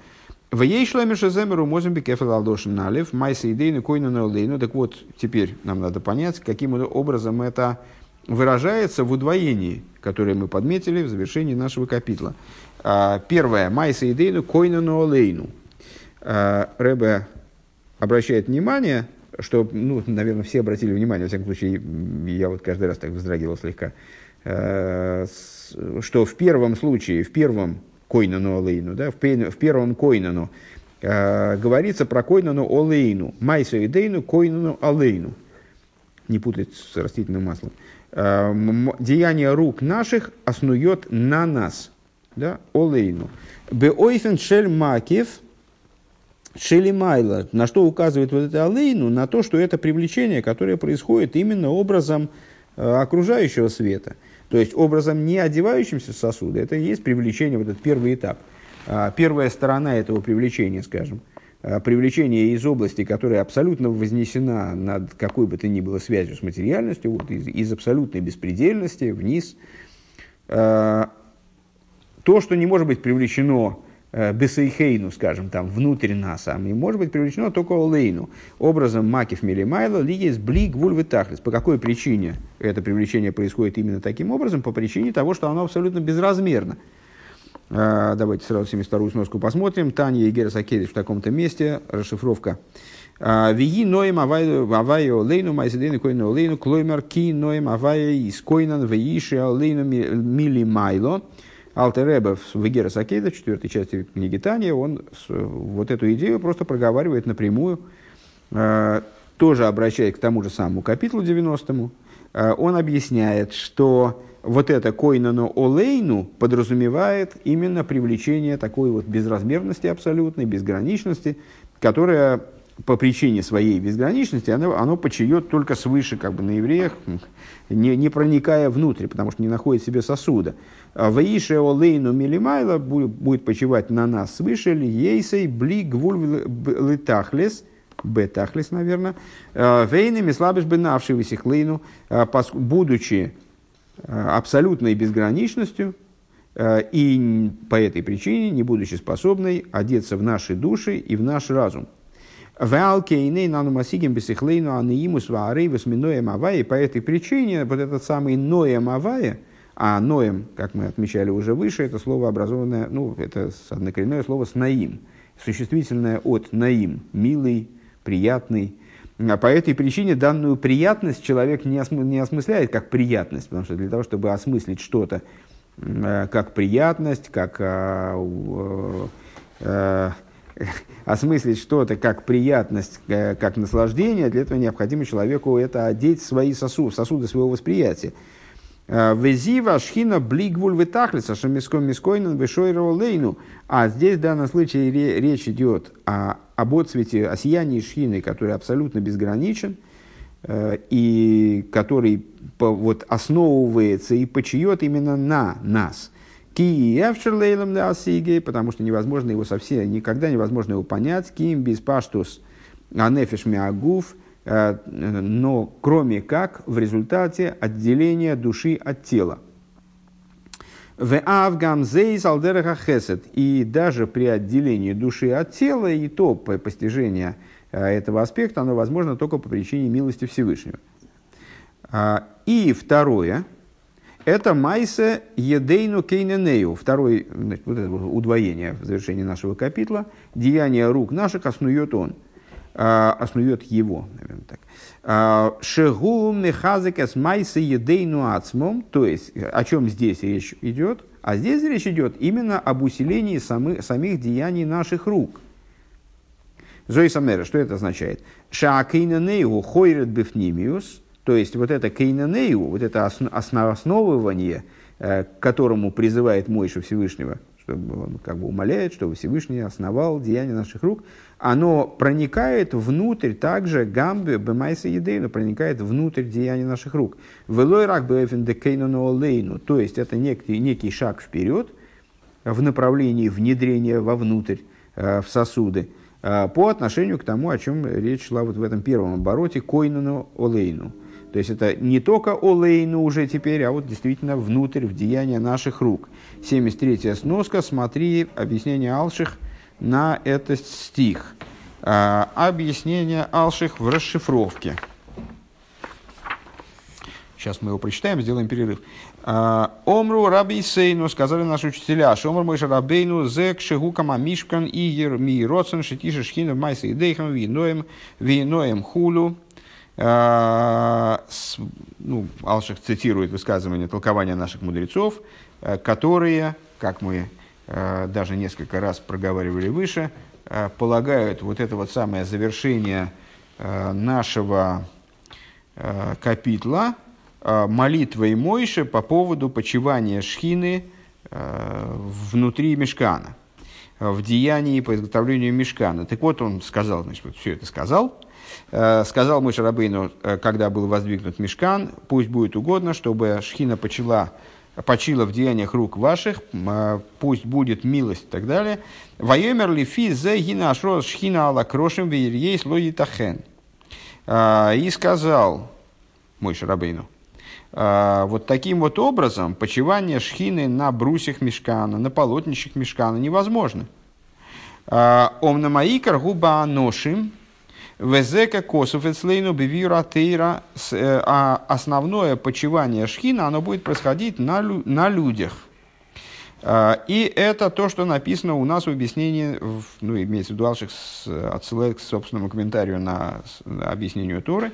В ей шламе шеземеру можем бекефел алдошим налев, майса идейну койну. Так вот, теперь нам надо понять, каким образом это выражается в удвоении, которое мы подметили в завершении нашего капитла. А, первое. Майса идейну койну налейну. А, Рэбе обращает внимание, что, ну, наверное, все обратили внимание, во всяком случае, я вот каждый раз так вздрагивал слегка, а, что в первом случае, в первом койнану олейну, да, в, первом койнану говорится про койнану олейну, майсу идейну койнану олейну, не путать с растительным маслом. Деяние рук наших основет на нас, да, олейну. Беойфен шель макив – Шелимайла, на что указывает вот это алейну, на то, что это привлечение, которое происходит именно образом э, окружающего света. То есть образом не одевающимся в сосуды. Это и есть привлечение, вот этот первый этап. А, первая сторона этого привлечения, скажем, привлечение из области, которая абсолютно вознесена над какой бы то ни было связью с материальностью, вот из, из абсолютной беспредельности вниз. А, то, что не может быть привлечено Э, бесейхейну, скажем, там, внутрь нас, а может быть привлечено только олейну, образом макив милимайла, ли есть блик вульвы тахлис. По какой причине это привлечение происходит именно таким образом? По причине того, что оно абсолютно безразмерно. А, давайте сразу 72-ю сноску посмотрим. Таня и Герас в таком-то месте, расшифровка Виги ноем авайо лейну майзедейну койну лейну клоймер ки ноем авайо из койнан веиши лейну мили майло. Алтереба в Вегера Сакейда, в четвертой части книги Тания, он вот эту идею просто проговаривает напрямую, тоже обращаясь к тому же самому капитлу 90 он объясняет, что вот это койнану олейну подразумевает именно привлечение такой вот безразмерности абсолютной, безграничности, которая по причине своей безграничности, оно, оно почает только свыше, как бы на евреях, не, не проникая внутрь, потому что не находит себе сосуда. Ваише олейну милимайла будет, почивать на нас свыше, ейсей бли гвуль летахлес, бетахлес, наверное, вейнами слабыш бы навший висихлейну, а, будучи абсолютной безграничностью, и по этой причине, не будучи способной одеться в наши души и в наш разум. Авае. По этой причине вот этот самый ноем авае, а ноем, как мы отмечали уже выше, это слово образованное, ну, это однокоренное слово с наим, существительное от наим, милый, приятный. А по этой причине данную приятность человек не, осмы, не осмысляет как приятность, потому что для того, чтобы осмыслить что-то э, как приятность, как э, э, осмыслить что-то как приятность, как наслаждение, для этого необходимо человеку это одеть в свои сосуды, сосуды своего восприятия. Э, Везива шхина блигвуль витахлиса шамиском мискойнен вишойрова лейну. А здесь в данном случае речь идет о, об отцвете, о сиянии шхины, который абсолютно безграничен, э, и который вот, основывается и почиет именно на нас – Ки эвшерлейлом да асиги, потому что невозможно его совсем, никогда невозможно его понять. Ким без паштус анефиш миагуф, э, но кроме как в результате отделения души от тела. В Авгам Зейс Алдераха Хесед. И даже при отделении души от тела, и то постижение э, этого аспекта, оно возможно только по причине милости Всевышнего. А, и второе – это майса едейну кейненею. Второе значит, вот это удвоение в завершении нашего капитла. Деяние рук наших основет он. А, основет его, наверное так. А, Шегу мехазекес майса едейну ацмом. То есть, о чем здесь речь идет? А здесь речь идет именно об усилении самых, самих деяний наших рук. Зои Самера, что это означает? Шаакейненею хойрет бифнимиус – то есть вот это кейнанею, вот это основывание, э, к которому призывает Мойша Всевышнего, он как бы умоляет, чтобы Всевышний основал деяние наших рук, оно проникает внутрь также гамбе бемайса едейну, проникает внутрь деяния наших рук. Велой рак лейну, то есть это некий, некий шаг вперед в направлении внедрения вовнутрь, э, в сосуды, э, по отношению к тому, о чем речь шла вот в этом первом обороте, койнану олейну. То есть это не только олейну уже теперь, а вот действительно внутрь, в деяние наших рук. 73-я сноска, смотри объяснение Алших на этот стих. А, объяснение Алших в расшифровке. Сейчас мы его прочитаем, сделаем перерыв. А, Омру раби сейну, сказали наши учителя, Шомр мой рабейну зек шигукама мишкан и ерми роцен шитиша шхина майса и дейхам виноем виноем хулу. А, ну, Алших цитирует высказывания, толкования наших мудрецов, э, которые, как мы э, даже несколько раз проговаривали выше, э, полагают вот это вот самое завершение нашего капитла молитвой Мойши по поводу почивания шхины внутри мешкана, в деянии по изготовлению мешкана. Так вот, он сказал, значит, вот все это сказал, сказал мой Шарабейну, э, когда был воздвигнут мешкан, пусть будет угодно, чтобы шхина почила, почила в деяниях рук ваших, э, пусть будет милость и так далее. Вайомер ли фи зе гина ашрос шхина ала крошем слои тахен. И сказал мой Шарабейну, вот таким вот образом почивание шхины на брусьях мешкана, на полотнищах мешкана невозможно. Омнамаикар губа аношим, Везека косов эцлейну бивира тейра. Э, а основное почивание шхина, оно будет происходить на, на людях. И это то, что написано у нас в объяснении, ну, имеется в виду, Алших отсылает к собственному комментарию на, объяснению Торы.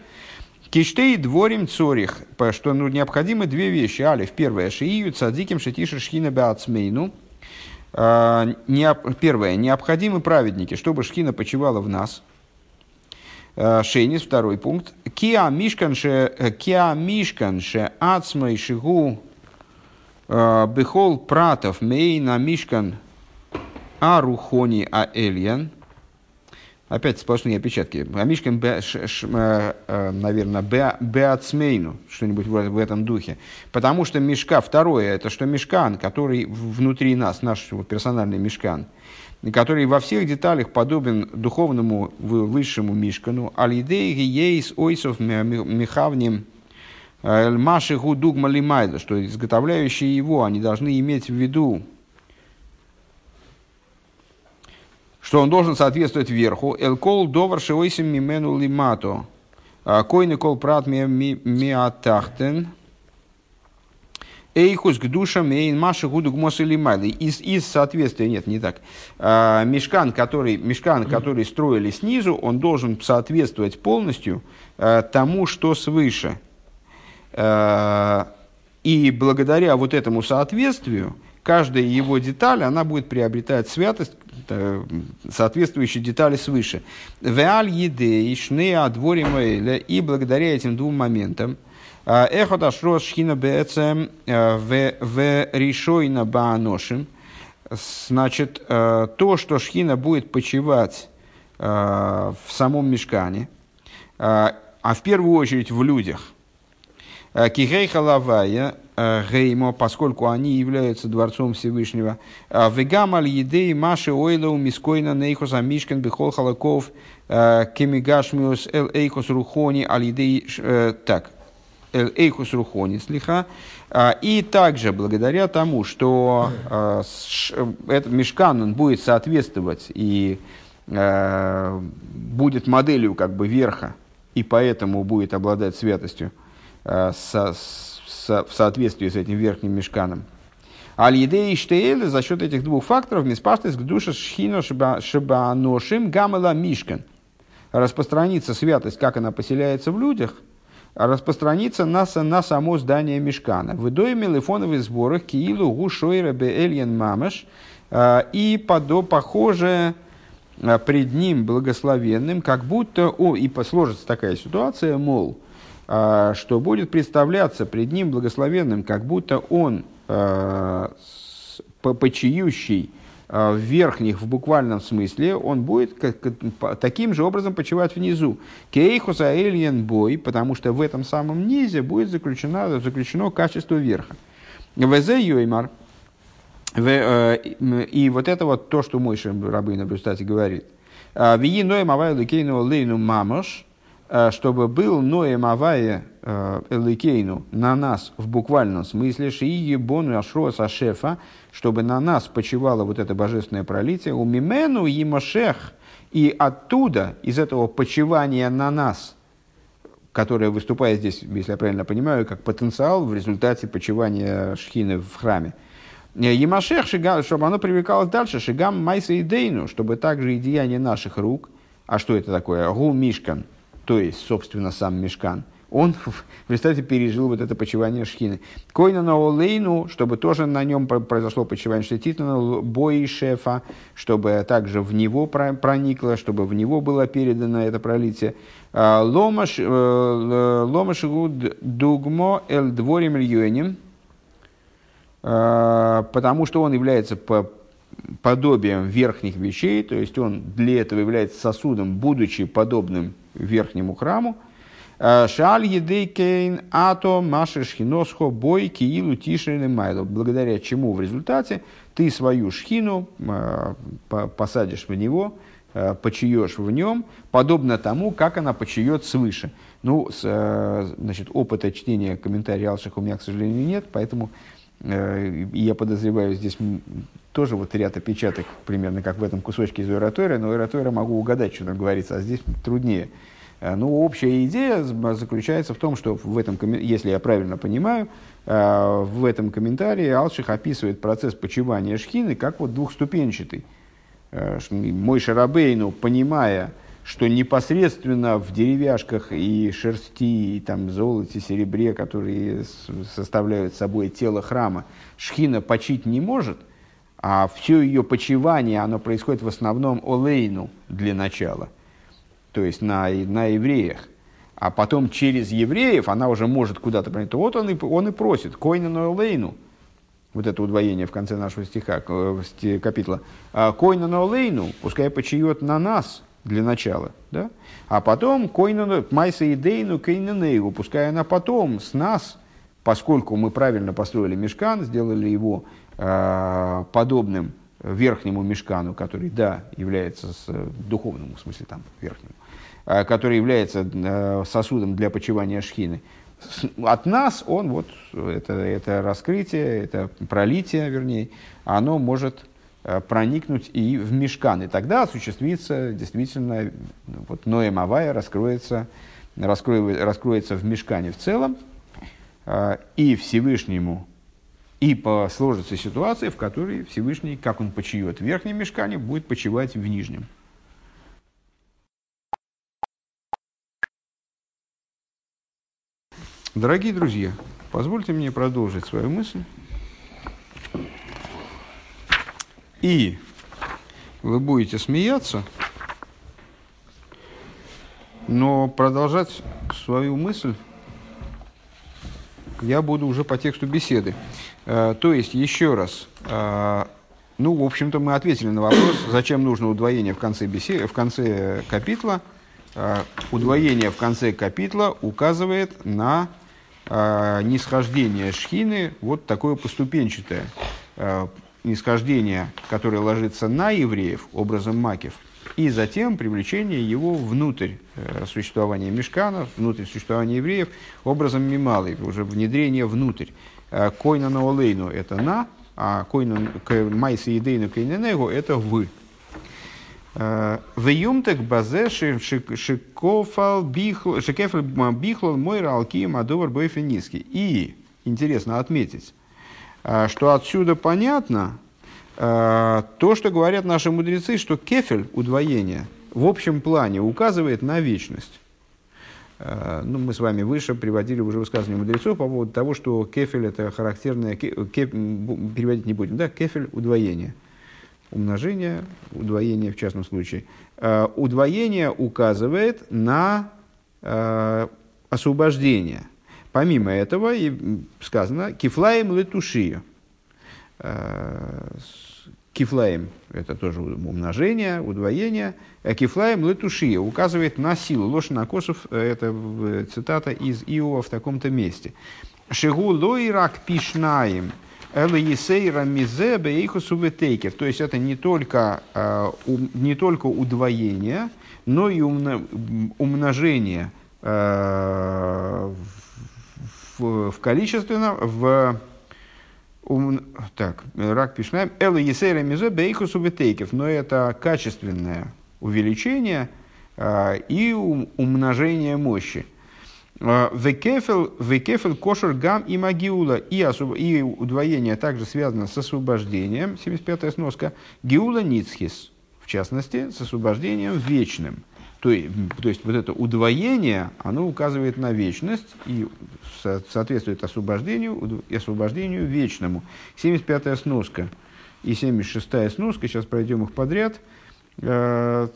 Киштей дворим цорих, что ну, необходимы две вещи. Алиф, первое, шиию цадиким шетиши шхина беацмейну. Первое, необходимы праведники, чтобы шхина почивала в нас – Шейнис, второй пункт. Киа мишканше, э, киа мишканше ацмай шигу э, бехол пратов мей на мишкан арухони а эльян. Опять сплошные опечатки. А мишкан, наверное, беацмейну, что-нибудь в этом духе. Потому что мешка, второе, это что мешкан, который внутри нас, наш персональный мешкан – который во всех деталях подобен духовному высшему мишкану, алидей ейс ойсов михавним маши гудугма лимайда, что изготовляющие его, они должны иметь в виду, что он должен соответствовать верху. Элкол довар шиойсим мимену лимато. Койны кол прат миатахтен. Эйхус к душам эйн маши гуду гмос или майли. Из, из соответствия, нет, не так. А, мешкан, который, мешкан, который строили снизу, он должен соответствовать полностью а, тому, что свыше. А, и благодаря вот этому соответствию, каждая его деталь, она будет приобретать святость, соответствующие детали свыше. Веаль еде и шне и благодаря этим двум моментам – Эхот ашрос шхина бецем э, в решойна бааношим. Значит, э, то, что шхина будет почивать э, в самом мешкане, а в первую очередь в людях. Кихей халавая геймо, поскольку они являются дворцом Всевышнего. Вегам аль едей маши ойлау мискойна нейхос амишкен бихол халаков кемигашмиус эл эйхос рухони аль едей... Так, Эйхус Рухони слиха. А, и также благодаря тому, что а, этот мешкан он будет соответствовать и а, будет моделью как бы верха, и поэтому будет обладать святостью в соответствии с этим верхним мешканом. Аль-Едей и за счет этих двух факторов миспаштес к душе шхино шибаношим гамала мишкан. Распространится святость, как она поселяется в людях – распространится на, на само здание мешкана. В идое мелефоновых сборах Киилу Гушойра Эльен Мамаш а, и подо, похоже а, пред ним благословенным, как будто, о, и сложится такая ситуация, мол, а, что будет представляться пред ним благословенным, как будто он почиющий а, в верхних в буквальном смысле, он будет как, таким же образом почивать внизу. Кейхуса эльен бой, потому что в этом самом низе будет заключено, заключено качество верха. Везе йоймар. Э, и вот это вот то, что мой в результате говорит. «А, Вии ноем авай лейну лейну мамош, э, чтобы был ноем авая э, эликейну на нас в буквальном смысле, шии бону ашроса шефа, чтобы на нас почивало вот это божественное пролитие, у мимену и Мошех, и оттуда, из этого почивания на нас, которое выступает здесь, если я правильно понимаю, как потенциал в результате почивания шхины в храме, Емашех, чтобы оно привлекалось дальше, Шигам Майса и Дейну, чтобы также и деяния наших рук, а что это такое? Гу Мишкан, то есть, собственно, сам Мишкан – он в результате пережил вот это почивание шхины. Койна на олейну, чтобы тоже на нем произошло почивание шетитана, бои шефа, чтобы также в него проникло, чтобы в него было передано это пролитие. А, ломаш э, дугмо эль дворим льюэнем, а, потому что он является подобием верхних вещей, то есть он для этого является сосудом, будучи подобным верхнему храму, Э, Шаль едейкейн ато маши шхиносхо бой киилу тишины майло. Благодаря чему в результате ты свою шхину э, посадишь в него, э, почиешь в нем, подобно тому, как она почиет свыше. Ну, с, значит, опыта чтения комментариев Алших у меня, к сожалению, нет, поэтому я подозреваю, здесь тоже вот ряд опечаток, примерно как в этом кусочке из Эратойра, но Эратойра могу угадать, что там говорится, а здесь труднее. Ну, общая идея заключается в том, что в этом, если я правильно понимаю, в этом комментарии Алших описывает процесс почивания шхины как вот двухступенчатый. Мой Шарабейну, понимая, что непосредственно в деревяшках и шерсти, и там золоте, серебре, которые составляют собой тело храма, шхина почить не может, а все ее почивание, оно происходит в основном олейну для начала, то есть на, на евреях. А потом через евреев она уже может куда-то пройти. Вот он и, он и просит, койна олейну, вот это удвоение в конце нашего стиха, капитла. «А койна олейну, пускай почиет на нас, для начала. Да? А потом койну, майса идейну кейненейгу, пускай она потом с нас, поскольку мы правильно построили мешкан, сделали его э, подобным верхнему мешкану, который, да, является с, духовному, в смысле там верхнему, э, который является э, сосудом для почивания шхины. От нас он, вот это, это раскрытие, это пролитие, вернее, оно может Э, проникнуть и в мешкан. И тогда осуществится действительно, вот Ноем Авая раскроется, раскроется, в мешкане в целом, э, и Всевышнему, и по сложится ситуация, в которой Всевышний, как он почиет в верхнем мешкане, будет почивать в нижнем. Дорогие друзья, позвольте мне продолжить свою мысль. и вы будете смеяться, но продолжать свою мысль я буду уже по тексту беседы. Э, то есть, еще раз, э, ну, в общем-то, мы ответили на вопрос, зачем нужно удвоение в конце, беседы, в конце капитла. Э, удвоение в конце капитла указывает на нисхождение шхины, вот такое поступенчатое нисхождение, которое ложится на евреев образом макев, и затем привлечение его внутрь существования мешкана, внутрь существования евреев образом мималы, уже внедрение внутрь. Э, койна на олейну – это на, а койна майса идейну кейненегу – это вы. Э, в юмтек базе шикофал бихлал мой ралки мадовар бойфениски. И интересно отметить, а, что отсюда понятно то, что говорят наши мудрецы, что кефель, удвоение, в общем плане указывает на вечность. А, ну, мы с вами выше приводили уже высказывание мудрецов по поводу того, что кефель это характерное, кеф, переводить не будем, да, кефель удвоение. Умножение, удвоение в частном случае. Удвоение указывает на освобождение – Помимо этого, сказано кифлаем летушия. Э, кифлаем – это тоже умножение, удвоение. А кифлаем летушия указывает на силу. Лошина Косов – это цитата из Иова в таком-то месте. Шигу лойрак пишнаем – то есть это не только, э, не только удвоение, но и умножение э, в, в количественно, в ум, так, рак пишнаем, элла есейра мизо бейхусу бетейкев, но это качественное увеличение а, и ум, умножение мощи. А, векефел кошер гам и магиула. И, особ... и удвоение также связано с освобождением, 75-я сноска, гиула ницхис, в частности, с освобождением вечным. То, то есть вот это удвоение, оно указывает на вечность и соответствует освобождению и освобождению вечному. 75-я сноска и 76-я сноска, сейчас пройдем их подряд. Э,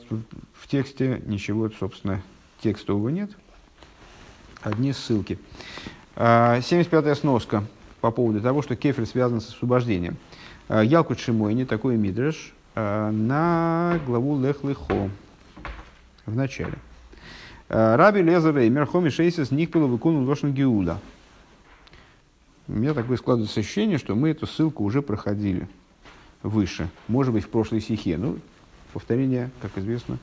в тексте ничего, собственно, текстового нет. Одни ссылки. 75-я э, сноска по поводу того, что кефель связан с освобождением. Э, Ялкут Шимойни, такой мидреш, на главу Лехлыхо в начале. Э, Раби Лезер Реймер Хоми Шейсис Никпила выкунул Лошен Геуда. У меня такое складывается ощущение, что мы эту ссылку уже проходили выше. Может быть, в прошлой стихе. Ну, повторение, как известно,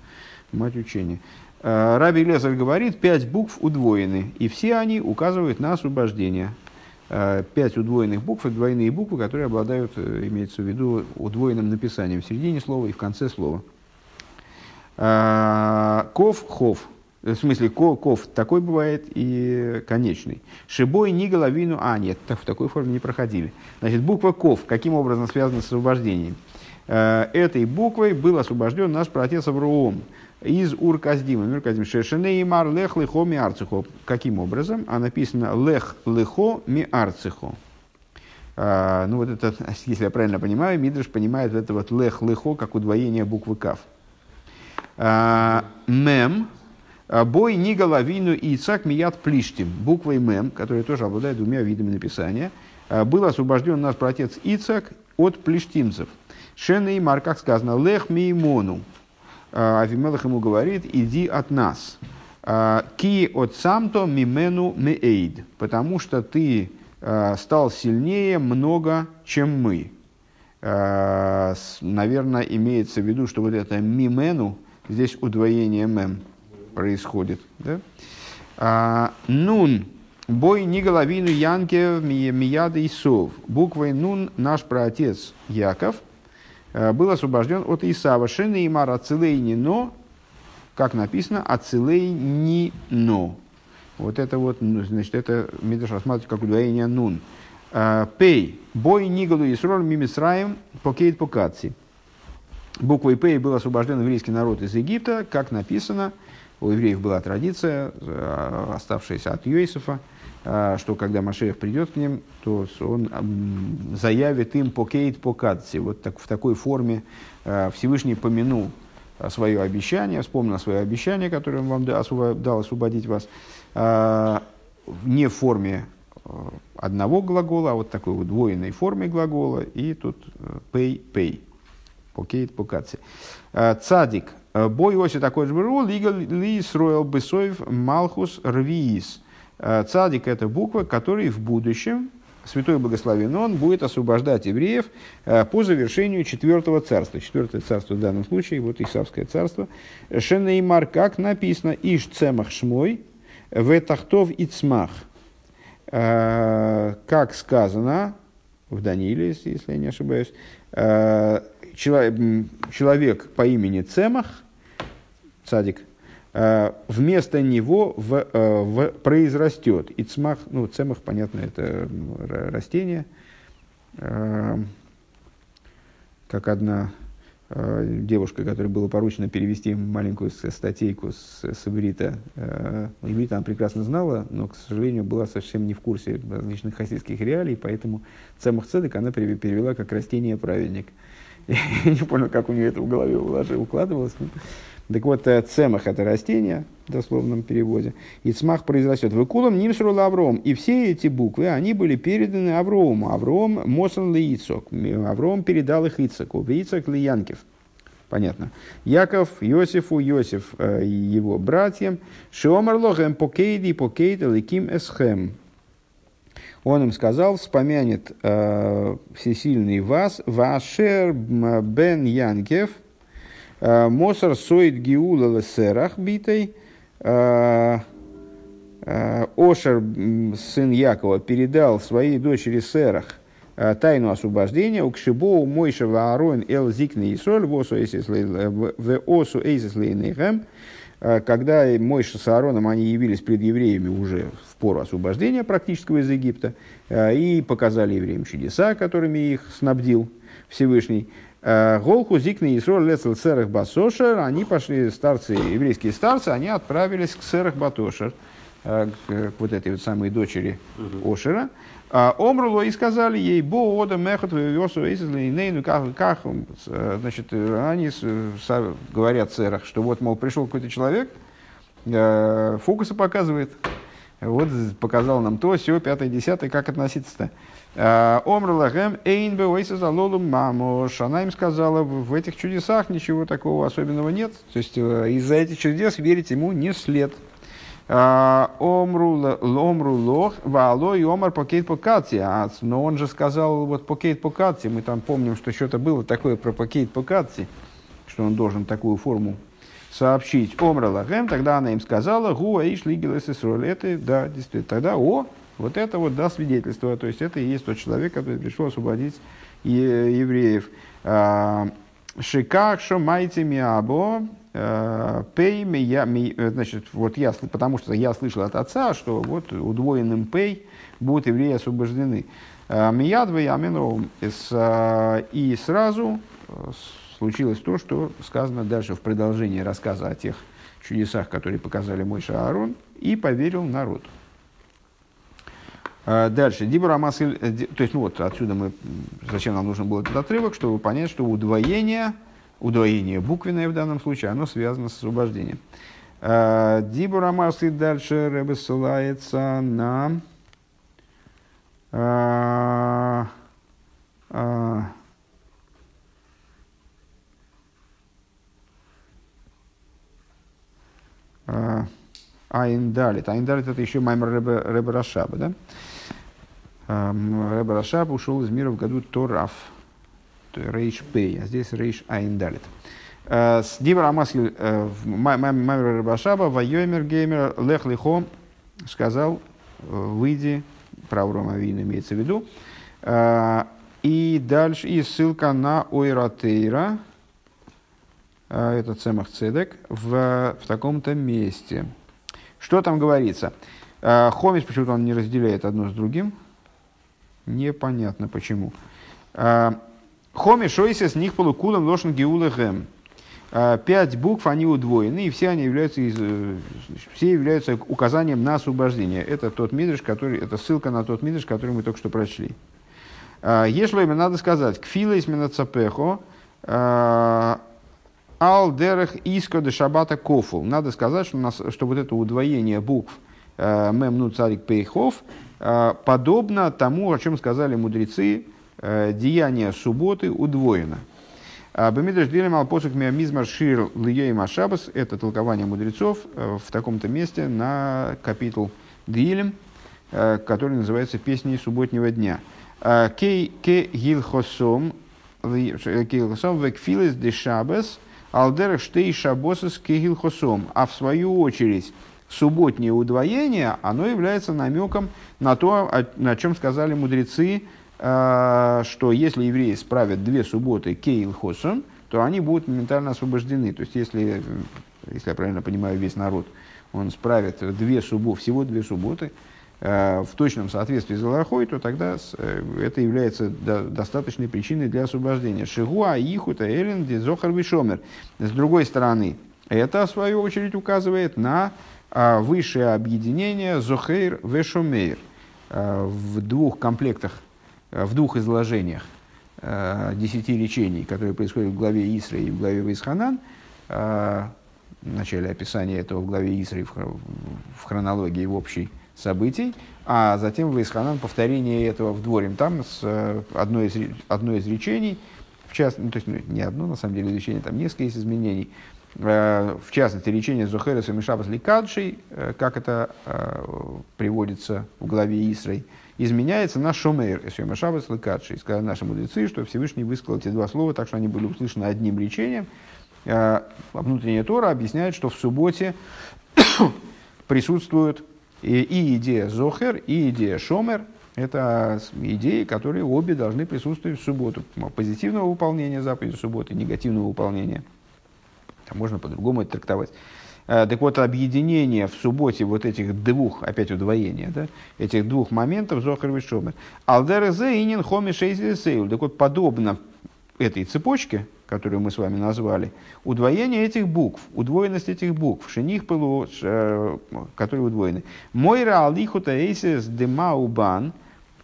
мать учения. Э, Раби Лезер говорит, пять букв удвоены, и все они указывают на освобождение. Э, пять удвоенных букв, двойные буквы, которые обладают, имеется в виду, удвоенным написанием в середине слова и в конце слова. Ков, хов. В смысле, ков такой бывает и конечный. Шибой ни головину, а нет, так, в такой форме не проходили. Значит, буква ков каким образом связана с освобождением? Э, этой буквой был освобожден наш протец Авраам из Ур-Каздима. Ур-Каздим. Шешене имар лех лехо ми арцихо. Каким образом? А написано лех лехо ми арцихо. А, ну вот это, если я правильно понимаю, Мидриш понимает это вот лех лехо как удвоение буквы кав. А, мем, бой ни головину и цак мият плиштим. Буквой мем, которая тоже обладает двумя видами написания, был освобожден наш протец Ицак от плештимцев. Шен и Мар, как сказано, лех меймону. Авимелах ему говорит, иди от нас. Ки от самто мимену меэйд. Потому что ты стал сильнее много, чем мы. Наверное, имеется в виду, что вот это мимену, здесь удвоение мем происходит. Да? А, нун, бой ни головину Янке Мияда и Сов. Буквой Нун наш праотец Яков э, был освобожден от Исава. И Мара но, как написано, Ацилей ни но. Вот это вот, ну, значит, это Мидраш рассматривает как удвоение нун. А, пей. בו נגאלו ישראל ממצרים פקוד פקדתי. Буквой Пей был освобожден еврейский народ из Египта, как написано, у евреев была традиция, а, оставшаяся от Йосифа, а, что когда Мошиа придет к ним, то он заявит им פקוד פקדתי. Вот так, в такой форме Всевышний помянул свое обещание, вспомнил свое обещание, которое он вам дал освободить вас, не в форме э, одного глагола, а вот такой вот двойной форме глагола, и тут pay, pay, покейт, покаци. Цадик. Э, бой оси такой же был, ли строил бесоев малхус рвиис. А, цадик – это буква, который в будущем, Святой Благословен Он будет освобождать евреев э, по завершению четвертого царства. Четвертое царство в данном случае, вот Исавское царство. Шенеймар, как написано, Иш цемах шмой, в тахтов и цмах. Э, как сказано в Даниле, если я не ошибаюсь, э, человек по имени Цемах, цадик, э, вместо него в, в, произрастет. И цмах, ну, цемах, понятно, это растение. Как одна Э, девушка, которой было поручено перевести маленькую статейку с, с иврита. Э, иврит она прекрасно знала, но, к сожалению, была совсем не в курсе различных хасидских реалий, поэтому Цемах Цедек она перевела как растение праведник. Я не понял, как у нее это в голове укладывалось. Так вот, э, цемах – это растение, в дословном переводе, и цмах произрастет. Выкулом нимсрул Авром. И все эти буквы, они были переданы Аврому. Авром мосан лейцок. Авром передал их Ицаку. Ицак Янкев. Понятно. Яков, Йосифу, Йосиф э, его братьям. Шиомар лохем покейди покейд леким эсхем. Он им сказал, вспомянет э, всесильный вас, вашер бен Янкев – Э, Мосар соид гиула лесерах битой. Э, э, Ошер, сын Якова, передал своей дочери Серах тайну освобождения, у Кшибоу Мойша Ваарон Эл Зикни и Соль, в Осу Эйсис Лейнейхэм, когда Мойша с Аароном они явились перед евреями уже пору освобождения практического из Египта и показали евреям чудеса, которыми их снабдил Всевышний. Э, Голху зикны Исроль лецел церах басошер, они пошли, старцы, еврейские старцы, они отправились к церах батошер, э, к вот этой вот самой дочери Ошера. А Омруло и сказали ей, бо ода мехот ну как, как, э, значит, они говорят церах, что вот, мол, пришел какой-то человек, фокусы показывает, вот показал нам то, все, пятое, десятое, как относиться-то. Э, Омрлагем эйн залолум мамош. Она им сказала, в этих чудесах ничего такого особенного нет. То есть э, из-за этих чудес верить ему не след. Э, омру лох, вало и омар покейт покати. А, но он же сказал вот покейт покати. Мы там помним, что что-то было такое про покейт покати, что он должен такую форму сообщить. Омра лагем, тогда она им сказала, гуа иш лигелес Это, да, действительно, тогда, о, вот это вот да, свидетельство, то есть это и есть тот человек, который пришел освободить евреев. А, Шиках шо майте миабо, э, пей, я, э, значит, вот я, потому что я слышал от отца, что вот удвоенным пей будут евреи освобождены. Миядва и Аминровым. И сразу случилось то, что сказано дальше в продолжении рассказа о тех чудесах, которые показали Мойша Аарон, и поверил народ. Дальше. Дибур то есть, ну вот отсюда мы, зачем нам нужен был этот отрывок, чтобы понять, что удвоение, удвоение буквенное в данном случае, оно связано с освобождением. Дибур Амасиль дальше Рэбе ссылается на Айндалит. Айндалит это еще маймер Рэбе Рашаба, да? Рэбе Рашаб ушел из мира в году Тораф, Рейш Пей, а здесь Рейш Айндалит. С Дибра Амаски маймер Рэбе Рашаба, Вайомер Геймер Лех Лихо сказал, выйди про Аврома имеется в виду. И дальше, и ссылка на Ойратейра, это Цемах Цедек, в, в таком-то месте. Что там говорится? А, Хомис почему-то он не разделяет одно с другим. Непонятно почему. Хоми шойся с них полукулом лошен геулэхэм. Пять букв, они удвоены, и все они являются, из, э, все являются указанием на освобождение. Это тот мидриш, который, это ссылка на тот мидриш, который мы только что прочли. Если именно надо сказать, кфила из цапехо, ал дерех иско де шабата кофул. Надо сказать, что, нас, что вот это удвоение букв мем ну царик пейхов подобно тому, о чем сказали мудрецы, деяние субботы удвоено. А Бамидаш Дилем Алпосук Миамизмар Шир Льей Машабас – это толкование мудрецов э, в таком-то месте на капитул Дилем, э, который называется «Песни субботнего дня». А, кей ке гилхосом гилхосом де шабас алдерах штей шабосас ке гилхосом. А в свою очередь субботнее удвоение, оно является намеком на то, о чем сказали мудрецы – а, что если евреи справят две субботы кейл хосом, то они будут моментально освобождены. То есть, если, если я правильно понимаю, весь народ, он справит две субботы, всего две субботы, в точном соответствии с Галахой, то тогда э, это является достаточной причиной для освобождения. Шигуа, Ихута, Эллен, Дезохар, Вишомер. С другой стороны, это, в свою очередь, указывает на а, высшее объединение Зохейр, Вешомейр. В двух комплектах в двух изложениях э, десяти речений, которые происходят в главе Исра и в главе Вайсханан, э, в начале описания этого в главе Исра в хронологии в общей событий, а затем в Вайсханан повторение этого в дворе. Там с э, одной из, одно из речений, в частности, ну, то есть ну, не одно, на самом деле, речение, там несколько есть изменений, в частности, речение Зохерес и Мишабас Ликадшей, как это приводится в главе Исрой, изменяется на шомейр, эсьема шабас лыкадши. Сказали наши мудрецы, что Всевышний высказал эти два слова, так что они были услышаны одним речением. Внутренняя Тора объясняет, что в субботе присутствуют и, идея Зохер, и идея Шомер. Это идеи, которые обе должны присутствовать в субботу. Позитивного выполнения заповеди субботы, негативного выполнения. Там можно по-другому это трактовать. Э, так вот, объединение в субботе вот этих двух, опять удвоение, да, этих двух моментов Зохар и Шомер. Алдерезе инин хоми сейл. Так вот, подобно этой цепочке, которую мы с вами назвали, удвоение этих букв, удвоенность этих букв, шених пылу, э, которые удвоены. Мойра алихута эйсис демаубан,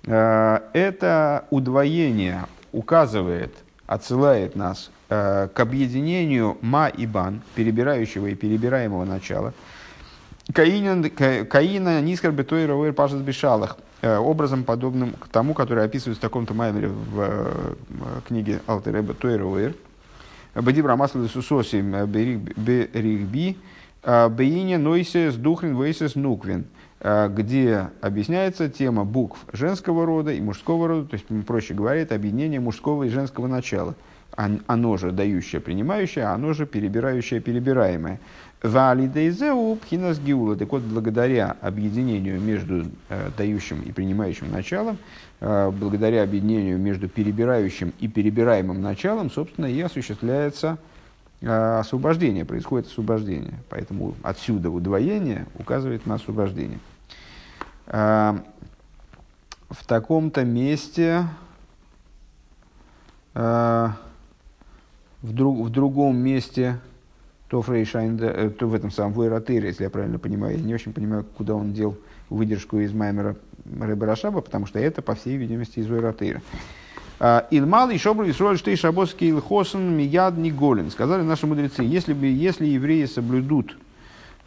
э, это удвоение указывает, отсылает нас Э, к объединению ма и бан, перебирающего и перебираемого начала, Каина Нискар Бетойра Пашас Бешалах, образом подобным к тому, который описывается в таком-то маймере в э, книге Алтереба Тойра Ровер. Бадибра Масла Сусоси Беригби, Бейне Нойсе с Духрин Вейсес Нуквин, где объясняется тема букв женского рода и мужского рода, то есть, проще говоря, это объединение мужского и женского начала – оно же дающее, принимающее, а оно же перебирающее, перебираемое. Валидейзеу пхинас гиула. Так вот, благодаря объединению между э, дающим и принимающим началом, э, благодаря объединению между перебирающим и перебираемым началом, собственно, и осуществляется освобождение, происходит освобождение. Поэтому отсюда удвоение указывает на освобождение. В таком-то месте, в, друг, в другом месте, то Фрейшайнда, э, то в этом самом Войратыре, если я правильно понимаю, я не очень понимаю, куда он дел выдержку из Маймера Ребарашаба, потому что это, по всей видимости, из Войратыра. А, Илмал и Шобру Исроль Штей Шабоский Илхосен Мияд Голин. Сказали наши мудрецы, если, бы, если евреи соблюдут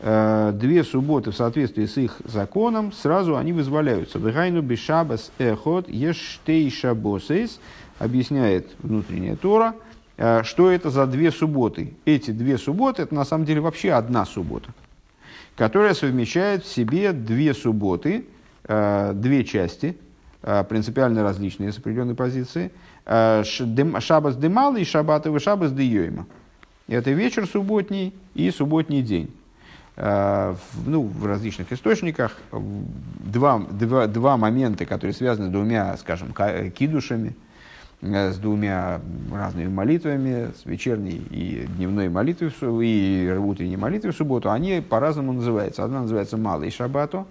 э, две субботы в соответствии с их законом, сразу они вызволяются. Вегайну бешабас эхот ештей шабосейс, объясняет внутренняя Тора, что это за две субботы. Эти две субботы, это на самом деле вообще одна суббота, которая совмещает в себе две субботы, э, две части – Э, принципиально различные с определенной позиции. Э, шабас демалы и шабатовый шабас дейойма. Это вечер субботний и субботний день. Э, ну, в различных источниках два, два, два момента, которые связаны с двумя, скажем, кидушами, с двумя разными молитвами, с вечерней и дневной молитвой и утренней молитвой в субботу, они по-разному называются. Одна называется малый шаббату,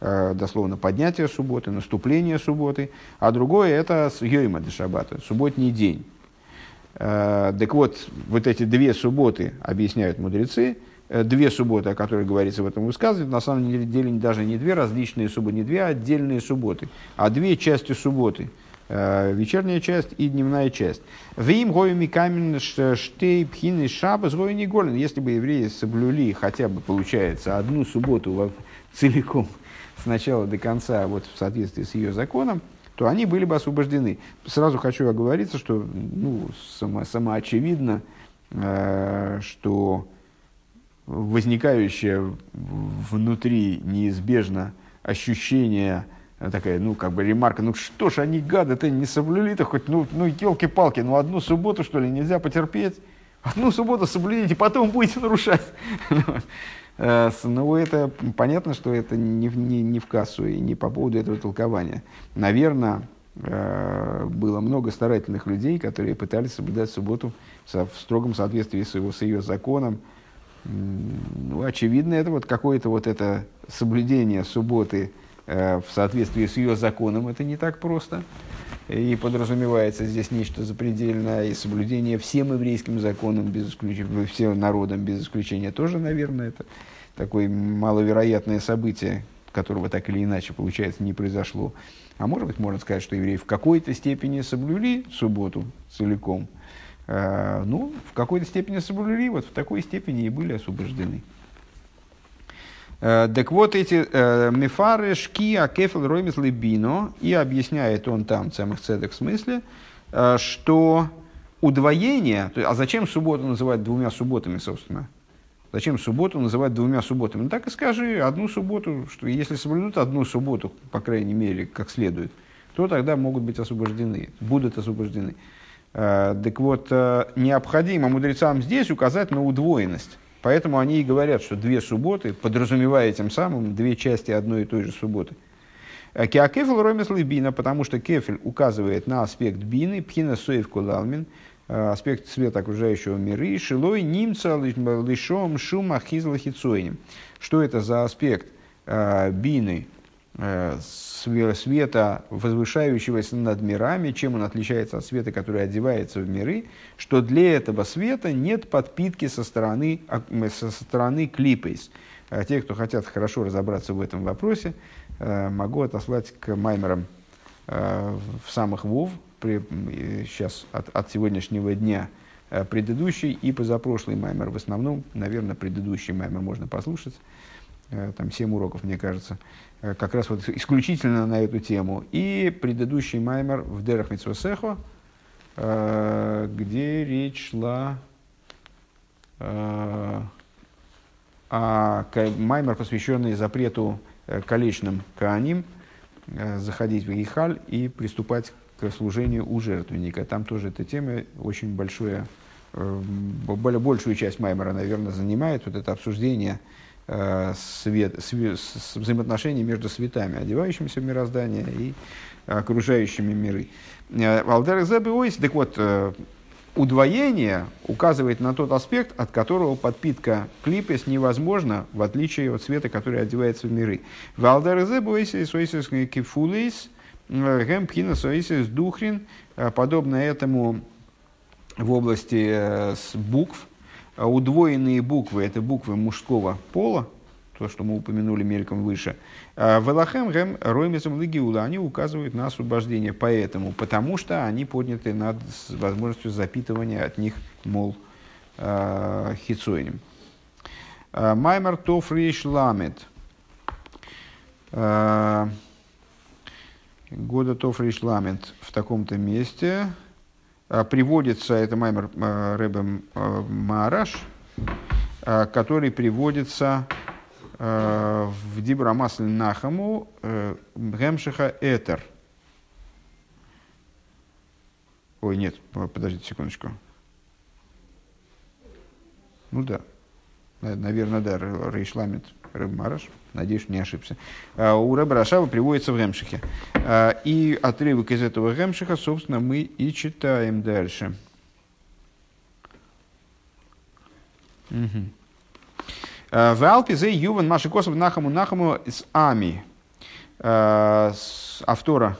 Э, дословно поднятие субботы, наступление субботы, а другое это Йойма де Шаббата, субботний день. Э, так вот, вот эти две субботы, объясняют мудрецы, э, две субботы, о которых говорится в этом высказывании, на самом деле даже не две различные субботы, не две отдельные субботы, а две части субботы. Вечерняя часть и дневная часть. Вим гоюми камен штей пхины шабас не голен. Если бы евреи соблюли хотя бы, получается, одну субботу целиком, с начала до конца вот, в соответствии с ее законом, то они были бы освобождены. Сразу хочу оговориться, что ну, само, самоочевидно, э, что возникающее внутри неизбежно ощущение, э, такая, ну, как бы ремарка, ну что ж они, гады-то, не соблюли-то хоть, ну, ну елки-палки, ну одну субботу, что ли, нельзя потерпеть? Одну субботу соблюдите, потом будете нарушать. Э, ну, это понятно, что это не, не, не в кассу и не по поводу этого толкования. Наверное, э, было много старательных людей, которые пытались соблюдать субботу в строгом соответствии с, его, с ее законом. Ну, очевидно, это вот какое-то вот это соблюдение субботы в соответствии с ее законом, это не так просто. И подразумевается здесь нечто запредельное, и соблюдение всем еврейским законам, без исключения, всем народам без исключения тоже, наверное, это такое маловероятное событие, которого так или иначе, получается, не произошло. А может быть, можно сказать, что евреи в какой-то степени соблюли субботу целиком. Э, ну, в какой-то степени соблюли, вот в такой степени и были освобождены. Э, так вот эти э, мифары шкия кефел ромис лебино, и объясняет он там, самых цедок в смысле, э, что удвоение, а зачем субботу называть двумя субботами, собственно? Зачем субботу называть двумя субботами? Ну так и скажи, одну субботу, что если соблюдут одну субботу, по крайней мере, как следует, то тогда могут быть освобождены, будут освобождены. Так вот, необходимо мудрецам здесь указать на удвоенность. Поэтому они и говорят, что две субботы, подразумевая тем самым две части одной и той же субботы. Э, Кеакефель ромес бина, потому что кефель указывает на аспект бины, пхина соев кулалмин, э, аспект света окружающего мира, и шилой нимца лишом шума хизлахицоинем. Что это за аспект э, бины, света, возвышающегося над мирами, чем он отличается от света, который одевается в миры, что для этого света нет подпитки со стороны, со стороны клипейс. А те, кто хотят хорошо разобраться в этом вопросе, э, могу отослать к маймерам э, в самых ВОВ, при, сейчас от, от сегодняшнего дня э, предыдущий и позапрошлый маймер. В основном, наверное, предыдущий маймер можно послушать. Там 7 уроков, мне кажется. Э, как раз вот исключительно на эту тему. И предыдущий маймер в Дерах Митсвосехо, э, где речь шла э, о маймер, посвященный запрету колечным кааним заходить в Ихаль и приступать к служению у жертвенника. Там тоже эта тема очень большое, более большую часть Маймера, наверное, занимает вот это обсуждение Э, свет, свет, взаимоотношения между светами, одевающимися в мироздание и окружающими миры. Э, так вот, э, удвоение указывает на тот аспект, от которого подпитка клипес невозможна, в отличие от света, который одевается в миры. Подобно этому в области букв, удвоенные буквы, это буквы мужского пола, то, что мы упомянули мельком выше. А, Велахем гэм роймезом легиула, они указывают на освобождение поэтому, потому что они подняты над возможностью запитывания от них, мол, а, хитсойнем. А, Маймар Тофриш Ламет. Года Тофриш Ламет в таком-то месте приводится, это Маймер Рэбем Мараш, который приводится Э, в Дибра Масле Нахаму э, Гемшиха Этер. Ой, нет, подождите секундочку. Ну да, наверное, да, Рейшламит Рэб Мараш. Надеюсь, не ошибся. Э, у Рэба Рашава приводится в Гемшихе. И отрывок из этого Гемшиха, собственно, мы и читаем дальше. Э, в Алпе зе Юван Маши Косов Нахаму Нахаму с Ами. Автора,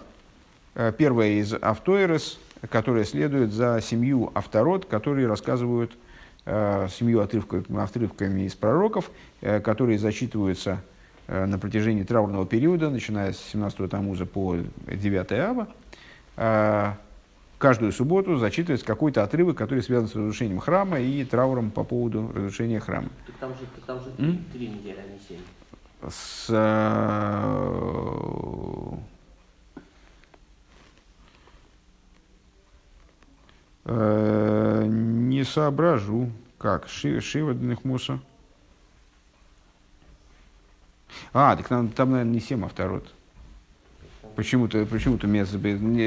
э, первая из Автоирес, которая следует за семью авторот, которые рассказывают семью отрывками, отрывками из пророков, которые зачитываются на протяжении траурного периода, начиная с 17-го Тамуза по 9 Ава каждую субботу зачитывается какой-то отрывок, который связан с разрушением храма и трауром по поводу разрушения храма. Так там же, так там же три, три недели, а не семь. С, э, э, не соображу. Как? Шива, Шива. А, так там, там, наверное, не семь, а второй. Почему-то, почему-то меня,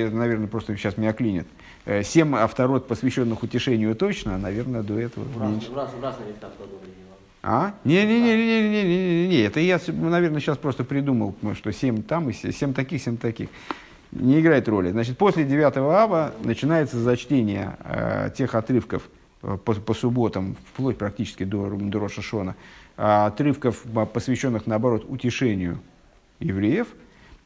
наверное, просто сейчас меня клинит. Э, семь авторот, посвященных утешению, точно, а, наверное, до этого в меньше. В, раз, в местах а? Не-не-не, это я, наверное, сейчас просто придумал, что семь там и семь таких, семь таких. Не играет роли. Значит, после 9 ава начинается зачтение э, тех отрывков э, по, по субботам, вплоть практически до, до Рошашона, э, отрывков, посвященных, наоборот, утешению евреев –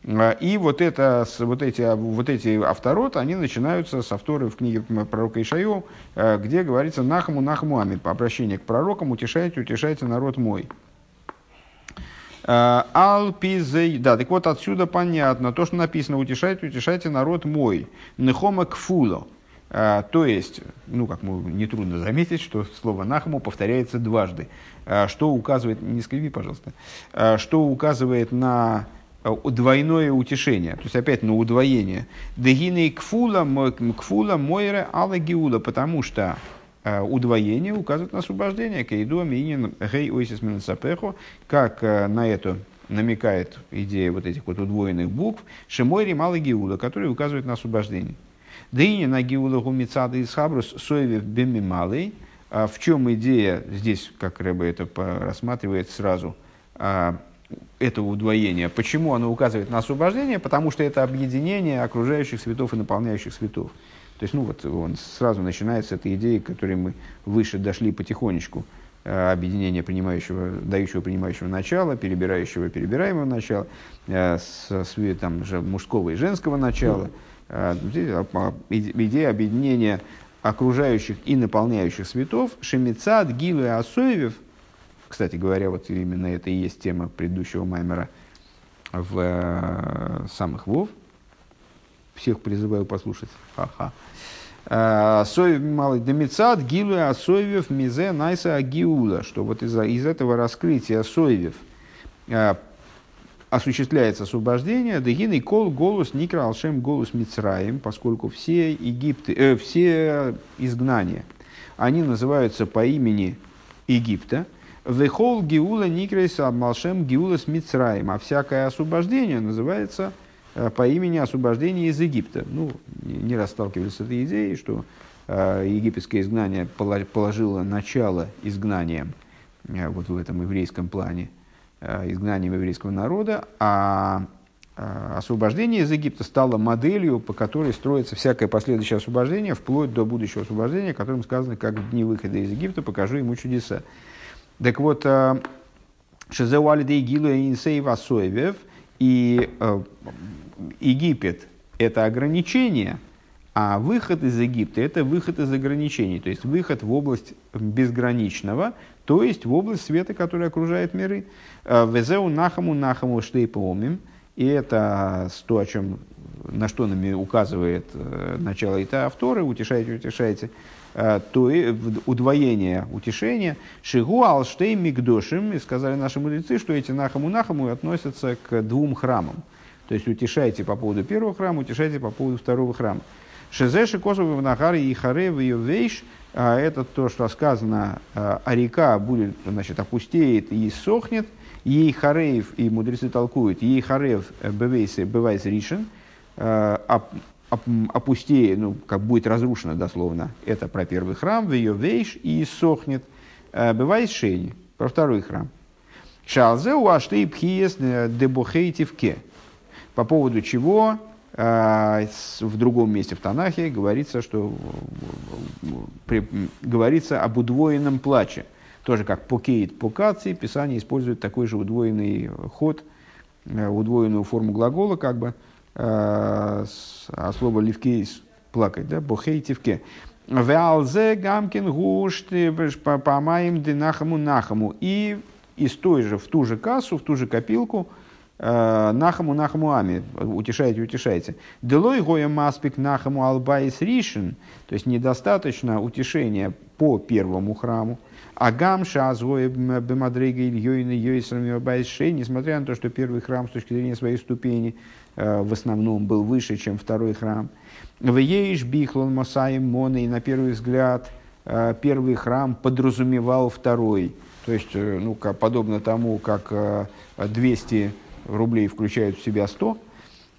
а, и вот, это, вот, эти, вот эти авторот, они начинаются с авторы в книге пророка Ишайо, э, где говорится «Нахаму, нахаму ами», по обращению к пророкам «Утешайте, утешайте народ мой». Э, Алпизей, да, так вот отсюда понятно, то, что написано «Утешайте, утешайте народ мой». Нехома кфуло. Э, то есть, ну, как мы, нетрудно заметить, что слово «нахаму» повторяется дважды, что указывает, не скриви, пожалуйста, что указывает на Э, двойное утешение, то есть опять на удвоение. Дегины кфула, кфула мойре ала гиула, потому что э, удвоение указывает на освобождение. Кейду аминин гей ойсис минасапехо, как э, на это намекает идея вот этих вот удвоенных букв, шимойри мала гиула, которые указывают на освобождение. Дыни на гиула гумицада из хабрус соевев беми малый. В чем идея здесь, как Рэба это рассматривает сразу, а, этого удвоения. Почему оно указывает на освобождение? Потому что это объединение окружающих светов и наполняющих светов. То есть, ну вот он сразу начинается с этой идеи, к которой мы выше дошли потихонечку. Э, объединение принимающего, дающего принимающего начала, перебирающего перебираемого начала, э, с, с там, же мужского и женского начала. Э, идея объединения окружающих и наполняющих светов, шемицад, гилы и асоевев – кстати говоря, вот именно это и есть тема предыдущего Маймера в э, самых Вов. Всех призываю послушать. Ха-ха. Э, Соев малый демицат, гилу асоевев мизе найса агиула, что вот из, из этого раскрытия соевев э, осуществляется освобождение, дегин и кол голос никра алшем голос мицраем, поскольку все Египты, э, все изгнания, они называются по имени Египта, Вехол Гиула Никрейса Малшем Гиула с Мицраем. А всякое освобождение называется по имени освобождения из Египта. Ну, не раз с этой идеей, что э, египетское изгнание положило начало изгнанием э, вот в этом еврейском плане, изгнанием еврейского народа, а освобождение из Египта стало моделью, по которой строится всякое последующее освобождение, вплоть до будущего освобождения, о котором сказано, как в дни выхода из Египта покажу ему чудеса. Так вот, Шизеуалидей Гилу Инсей Васоевев и Египет – это ограничение, а выход из Египта – это выход из ограничений, то есть выход в область безграничного, то есть в область света, который окружает миры. Везеу нахаму нахаму штейпомим. И это то, о чем, на что нами указывает э, начало это авторы, утешайте, утешайте, э, то и удвоение утешения. Шигу алштей мигдошим, и сказали наши мудрецы, что эти нахаму нахаму относятся к двум храмам. То есть утешайте по поводу первого храма, утешайте по поводу второго храма. Шезеши косовы в Нагаре и Харе в ее вещь, а это то, что сказано, а река будет, значит, опустеет и сохнет, ей хареев, и мудрецы толкуют, ей харев бевейсе бывайс ришен, опустеет, ну, как будет разрушено дословно, это про первый храм, в ее вейш и сохнет, бывайс шейни, про второй храм. Шалзе уаштей пхиес дебухейтивке, по поводу чего а, в другом месте в Танахе говорится, что при, говорится об удвоенном плаче. Тоже как покейт покаци, Писание использует такой же удвоенный ход, э, удвоенную форму глагола, как бы, а, слово ливкейс плакать, да, бохейтивке. Веалзе гамкин гушт помаем динахаму нахаму. И из той же, в ту же кассу, в ту же копилку – нахаму Нахаму Ами, утешайте, утешайте. Делой гоя маспик Нахаму Албайс Ришин, то есть недостаточно утешения по первому храму. А гамша азгоя бемадрега ильёйна йойсрами Албайс несмотря на то, что первый храм с точки зрения своей ступени в основном был выше, чем второй храм. В Ейш Бихлон Мосаим Моны, и на первый взгляд э, первый храм подразумевал второй. То есть, ну, подобно тому, как 200 рублей включают в себя 100,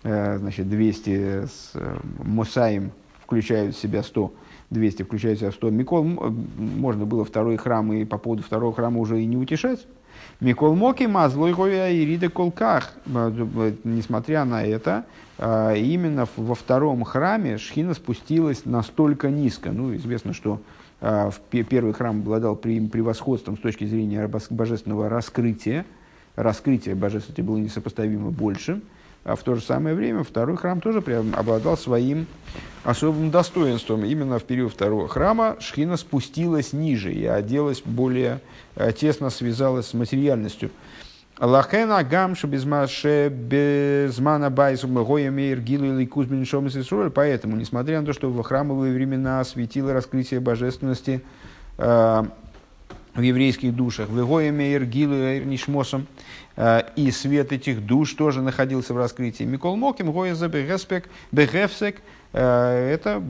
э, значит, 200 с э, Мусаем включают в себя 100, 200 включают в себя 100. Микол, можно было второй храм и по поводу второго храма уже и не утешать. Микол Моки Мазлой Говия и Рида Колках. Э, несмотря на это, именно во втором храме Шхина спустилась настолько низко. Ну, известно, что первый храм обладал превосходством с точки зрения божественного раскрытия, раскрытие божественности было несопоставимо больше, а в то же самое время второй храм тоже обладал своим особым достоинством. Именно в период второго храма Шхина спустилась ниже и оделась более э, тесно связалась с материальностью. Лахена гамша безмаше безмана байсу мегоя гилу или кузбин шомис Поэтому, несмотря на то, что в храмовые времена светило раскрытие божественности э, в еврейских душах. Вегоями Иргилу Нишмосом. Э, и свет этих душ тоже находился в раскрытии. Микол Моким, Гояза Бегеспек, Бегефсек. Э, это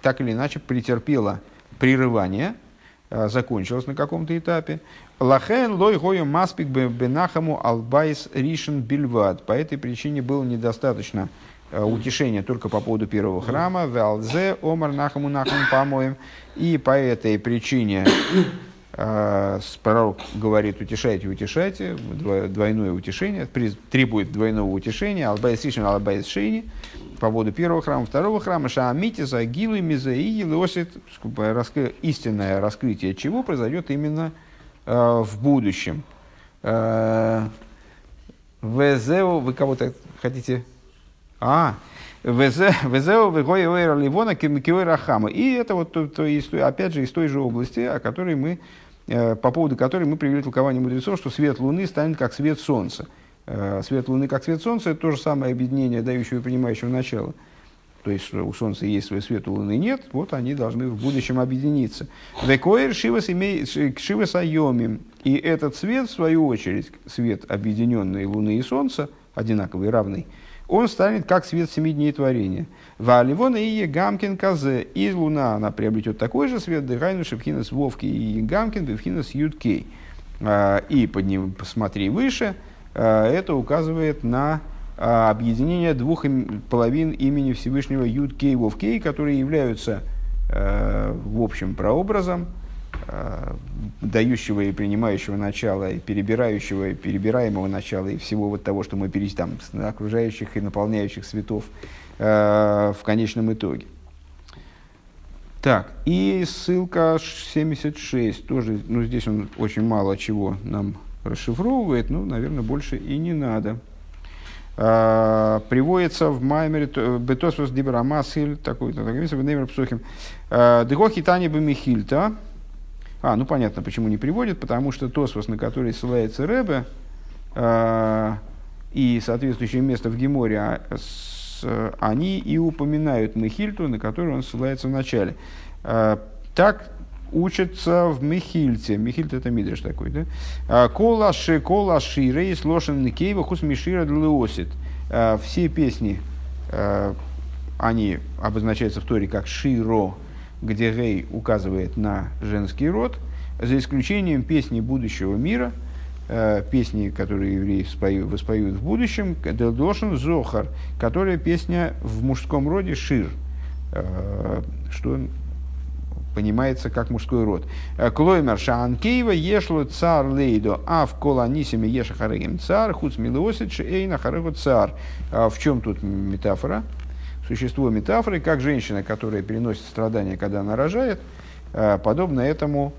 так или иначе претерпело прерывание, э, закончилось на каком-то этапе. לכן לא היה מספיק בנחמו על בית ראשון בלבד. По этой причине было недостаточно утешения только по поводу первого храма. ועל זה אמר נחמו נחמו פעמיים. И по этой причине пророк говорит, утешайте, утешайте, двойное утешение, требует двойного утешения, על בית ראשון, על בית שני, по поводу первого храма, второго храма, шаамити, загилу, мизаи, лосит, истинное раскрытие чего произойдет именно э, в будущем. Э, вы кого-то хотите? А, Везеу, Вегоя, Ливона, Кимикиойра Хама. И это вот, то, то, опять же, из той же области, о которой мы Э, по поводу которой мы привели толкование мудрецов, что свет Луны станет как свет Солнца. Э, свет Луны как свет Солнца – это то же самое объединение дающего и принимающего начала. То есть у Солнца есть свой свет, у Луны нет, вот они должны в будущем объединиться. Векоэр Шивас Айомим. И этот свет, в свою очередь, свет объединенной Луны и Солнца, одинаковый, равный, он станет как свет семи дней творения. Валивона и Гамкин Казе. И Луна, она приобретет такой же свет, Дыхайну Шепхинас Вовки и Гамкин Бевхинас Юткей. А, и под ним посмотри выше, а, это указывает на а, объединение двух половин имени Всевышнего Юткей Вовкей, которые являются в общем прообразом дающего и принимающего начала, и перебирающего, и перебираемого начала, и всего вот того, что мы с окружающих и наполняющих светов э, в конечном итоге. Так, и ссылка 76, тоже, ну, здесь он очень мало чего нам расшифровывает, ну, наверное, больше и не надо. А, приводится в Маймере Бетосвос Дибрамасиль, такой-то, такой Неймер Псухим. Дыхохи Тани Бамихильта. А, ну понятно, почему не приводит, потому что Тосвос, на который ссылается Рэбе, а, и соответствующее место в Геморе, а, они и упоминают Мехильту, на которую он ссылается в начале. Так учатся в Мехильте. Мехильт это Мидриш такой, да? А, колаши, колаши, рейс, лошен, никейва, хус мишира, длеосит. Все песни, они обозначаются в Торе как широ, где рей указывает на женский род, за исключением песни будущего мира, песни, которые евреи воспоют в будущем, Делдошин Зохар, которая песня в мужском роде Шир, что понимается как мужской род. Э, Клоймер Шаанкеева ешло цар лейдо, а в колонисиме еша цар, хуц милосит эйна харегу цар. В чем тут метафора? Существо метафоры, как женщина, которая переносит страдания, когда она рожает, э, подобно этому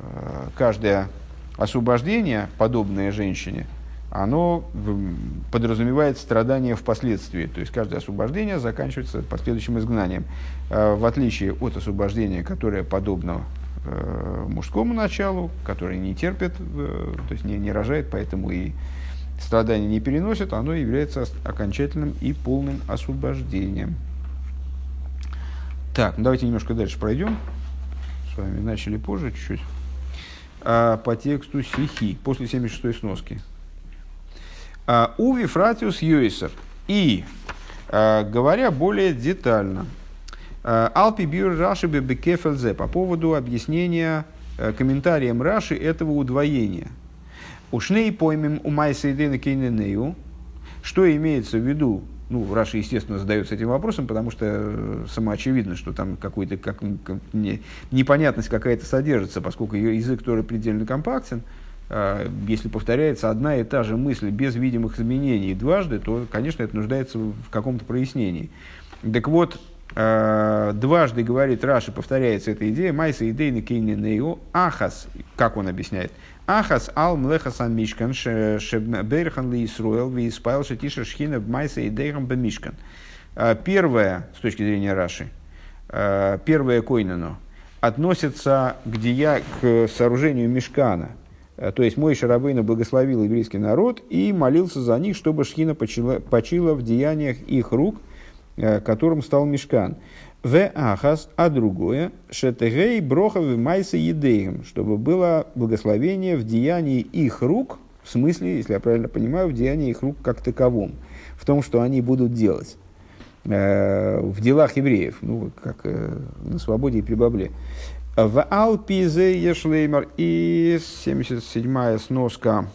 э, каждое освобождение, подобное женщине, оно подразумевает страдания впоследствии. То есть каждое освобождение заканчивается последующим изгнанием. Э, в отличие от освобождения, которое подобно мужскому началу, которое не терпит, то есть не, не рожает, поэтому и страдания не переносит, оно является окончательным и полным освобождением. Так, ну давайте немножко дальше пройдем. С вами начали позже чуть-чуть. А, по тексту стихи, после 76 сноски. А, Уви фратиус юисер. И, а, говоря более детально, а, Алпи бюр Раши бекефелзе по поводу объяснения комментарием Раши этого удвоения. Ушней поймем у майсейдена кейненею, что имеется в виду ну, Раша, естественно, задается этим вопросом, потому что э, самоочевидно, что там какой-то как, не, непонятность какая-то содержится, поскольку ее язык тоже предельно компактен. А, если повторяется одна и та же мысль без видимых изменений дважды, то, конечно, это нуждается в каком-то прояснении. Так вот, дважды говорит Раши, повторяется эта идея, майса идейна кейнинею, ахас, как он объясняет, ахас ал млехасан мишкан шеберхан ли исруэл ви испайл шатиша шхина майса идейхам бемишкан. А, первое, с точки зрения Раши, первое койнено, относится к, дия, к сооружению мешкана – Э, то есть мой Шарабейна благословил еврейский народ и молился за них, чтобы Шхина почила, почила в деяниях их рук, э, которым стал Мешкан. В ахас, а другое, шетегей броховы майса едеем, чтобы было благословение в деянии их рук, в смысле, если я правильно понимаю, в деянии их рук как таковом, в том, что они будут делать э, в делах евреев, ну, как на свободе и при бабле. В Алпизе Ешлеймер и 77-я сноска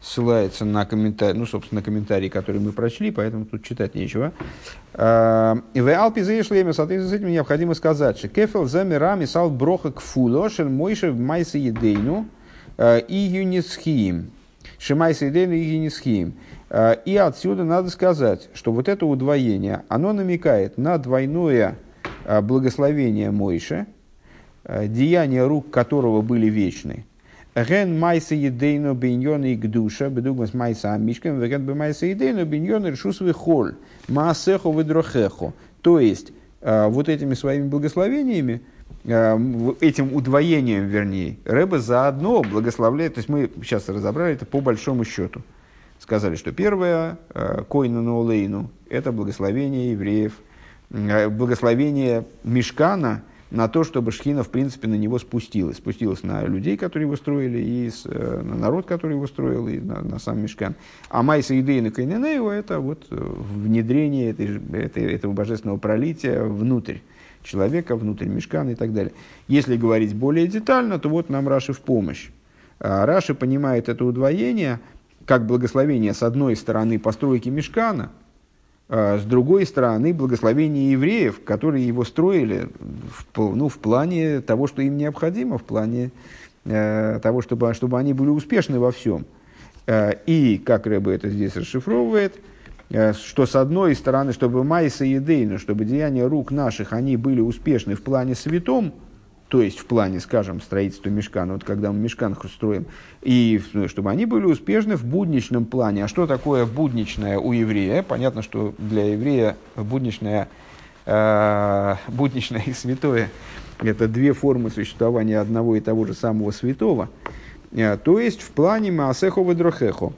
ссылается на комментарий, ну, собственно, на комментарий, который мы прочли, поэтому тут читать нечего. А, в Алпизе Ешлеймер, соответственно, с этим необходимо сказать, что Кефел за мирами сал броха к фуло, шен мойше в майсе едейну а, и юнисхиим. Шимайса едейну и юнисхиим. А, и отсюда надо сказать, что вот это удвоение, оно намекает на двойное благословения Мойше, э, деяния рук которого были вечны. Ген майса едейно биньон и гдуша, бедугмас майса амишкам, веген бы майса едейно биньон решус холь, маасехо выдрохехо. То есть, э, вот этими своими благословениями, этим удвоением, вернее, Рэба заодно благословляет, то есть мы сейчас разобрали это по большому счету. Сказали, что первое, койну ноулейну, это благословение евреев – Э, благословение Мешкана на то, чтобы Шхина, в принципе, на него спустилась. Спустилась на людей, которые его строили, и с, э, на народ, который его строил, и на, на сам Мешкан. А Майса Идейна Кайненею – это вот э, внедрение этой, этой, этого божественного пролития внутрь человека, внутрь Мешкана и так далее. Если говорить более детально, то вот нам Раши в помощь. А Раши понимает это удвоение как благословение с одной стороны постройки Мешкана – с другой стороны, благословение евреев, которые его строили в, ну, в плане того, что им необходимо, в плане э, того, чтобы, чтобы они были успешны во всем. Э, и, как Рэбе это здесь расшифровывает, э, что с одной стороны, чтобы Майса и Дейна, чтобы деяния рук наших, они были успешны в плане святом, то есть в плане, скажем, строительства мешкана, вот когда мы мешкан строим, и ну, чтобы они были успешны в будничном плане. А что такое будничное у еврея? Понятно, что для еврея будничное, э, будничное и святое – это две формы существования одного и того же самого святого. Э, то есть в плане Маасехо Ведрохехо.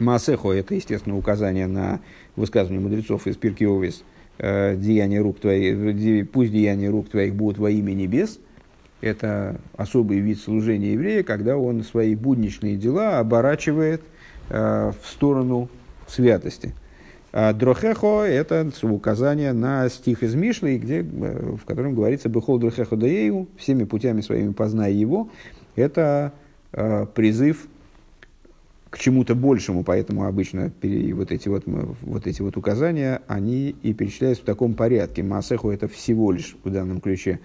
Маасехо – это, естественно, указание на высказывание мудрецов из Пирки Овес – Э, деяния рук твоих, пусть деяния рук твоих будут во имя небес. Это особый вид служения еврея, когда он свои будничные дела оборачивает э, в сторону святости. А дрохехо – это указание на стих из Мишлы, где, э, в котором говорится «Бехол дрохехо даею» – «всеми путями своими познай его». Это призыв к чему-то большему, поэтому обычно вот эти вот, вот эти вот указания, они и перечисляются в таком порядке. Маасеху это всего лишь в данном ключе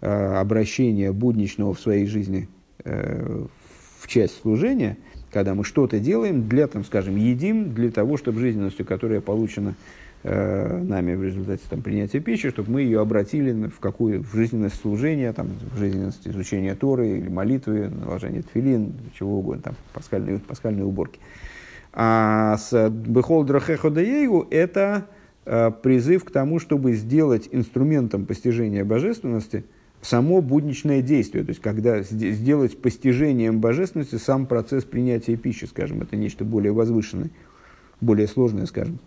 э, обращение будничного в своей жизни э, в часть служения, когда мы что-то делаем для, там, скажем, едим для того, чтобы жизненностью, которая получена э, нами в результате там, принятия пищи, чтобы мы ее обратили в какую в жизненность служения, там, в жизненность изучения Торы или молитвы, наложения тфилин, чего угодно, там, пасхальные, пасхальные уборки. А с Бехол Драхеходеегу это э, призыв к тому, чтобы сделать инструментом постижения божественности само будничное действие, то есть когда сделать постижением божественности сам процесс принятия пищи, скажем, это нечто более возвышенное, более сложное, скажем.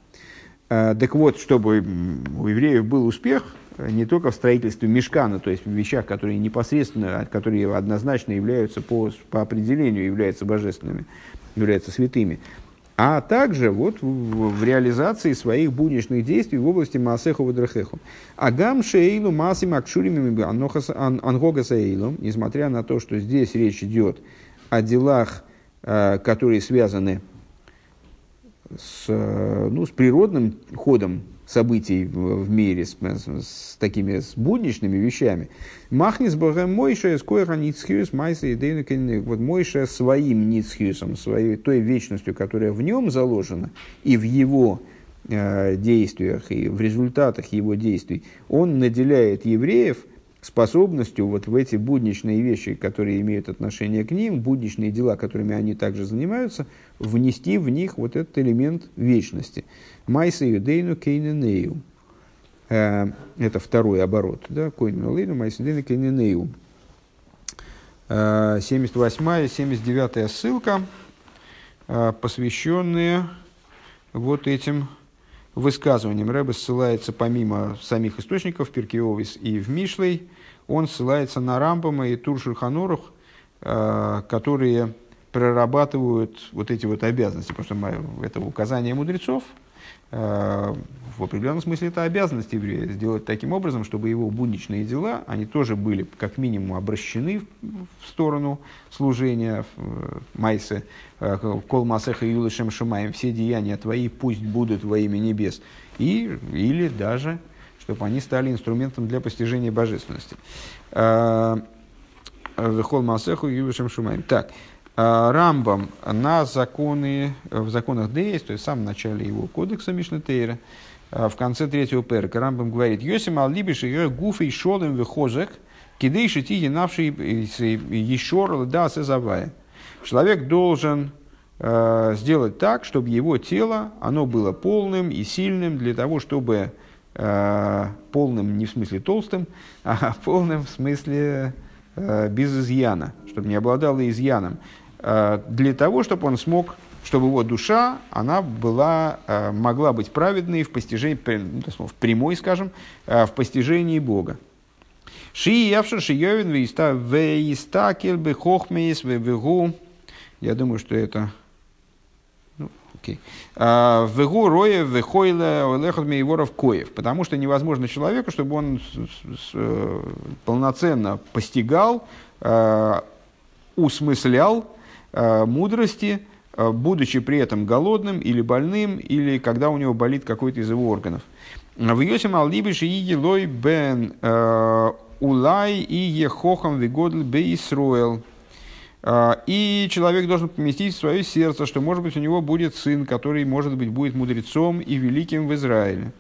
Э, так вот, чтобы у евреев был успех э, не только в строительстве мешкана, то есть в вещах, которые непосредственно, которые однозначно являются по, по определению являются божественными, являются святыми, а также вот в, в реализации своих будничных действий в области Маасеху Вадрахеху. Агам Шейлу Масим Акшурим Ангогаса Эйлу, несмотря на то, что здесь речь идет о делах, э, которые связаны с, ну, с природным ходом событий в, в мире, с, с, с такими с будничными вещами. Махнис богем Мойша скоро ницхиус майса и Вот Мойша своим ницхиусом, своей той вечностью, которая в нем заложена, и в его э, действиях, и в результатах его действий, он наделяет евреев – способностью вот в эти будничные вещи, которые имеют отношение к ним, будничные дела, которыми они также занимаются, внести в них вот этот элемент вечности. Майса юдейну кейненею. Э, это второй оборот. Да? Койну лейну майса юдейну кейненею. 78 и 79 ссылка, э, посвященные вот этим высказыванием. Рэбе ссылается помимо самих источников Перкиовис и в Мишлей, он ссылается на Рамбама и Туршульханорух, э, которые прорабатывают вот эти вот обязанности, потому что это указание мудрецов, в определенном смысле это обязанность еврея сделать таким образом, чтобы его будничные дела, они тоже были как минимум обращены в сторону служения в Майсе, э, Кол Масеха Юлы Шем Шамаем, все деяния твои пусть будут во имя небес, и, или даже, чтобы они стали инструментом для постижения божественности. Э, Вехол Масеху Юлы Шем Шамаем. Так, э, Рамбам на законы, в законах Дейс, то есть в самом начале его кодекса Мишнетейра, а, в конце третьего перка Рамбам говорит, «Йосим аллибиш ее гуф и шолем вехозек, кидейши тиги навши еще да сезавая». Человек должен э, сделать так, чтобы его тело, оно было полным и сильным для того, чтобы э, полным не в смысле толстым, а полным в смысле э, без изъяна, чтобы не обладало изъяном, для того, чтобы он смог чтобы его душа, она была, э, могла быть праведной в постижении, ну, в прямой, скажем, э, в постижении Бога. Ши явша шиевин вейстакель бы хохмейс вегу. Я думаю, что это... Ну, окей. Вегу роя вехойле олехот мейворов коев. Потому что невозможно человеку, чтобы он э, полноценно постигал, усмыслял мудрости, э, будучи при этом голодным или больным, или когда у него болит какой-то из его органов. В Йосим Аллибиш и Елой бен э, Улай и Ехохам Вигодл Бейсруэл. И человек должен поместить в свое сердце, что, может быть, у него будет сын, который, может быть, будет мудрецом и великим в Израиле.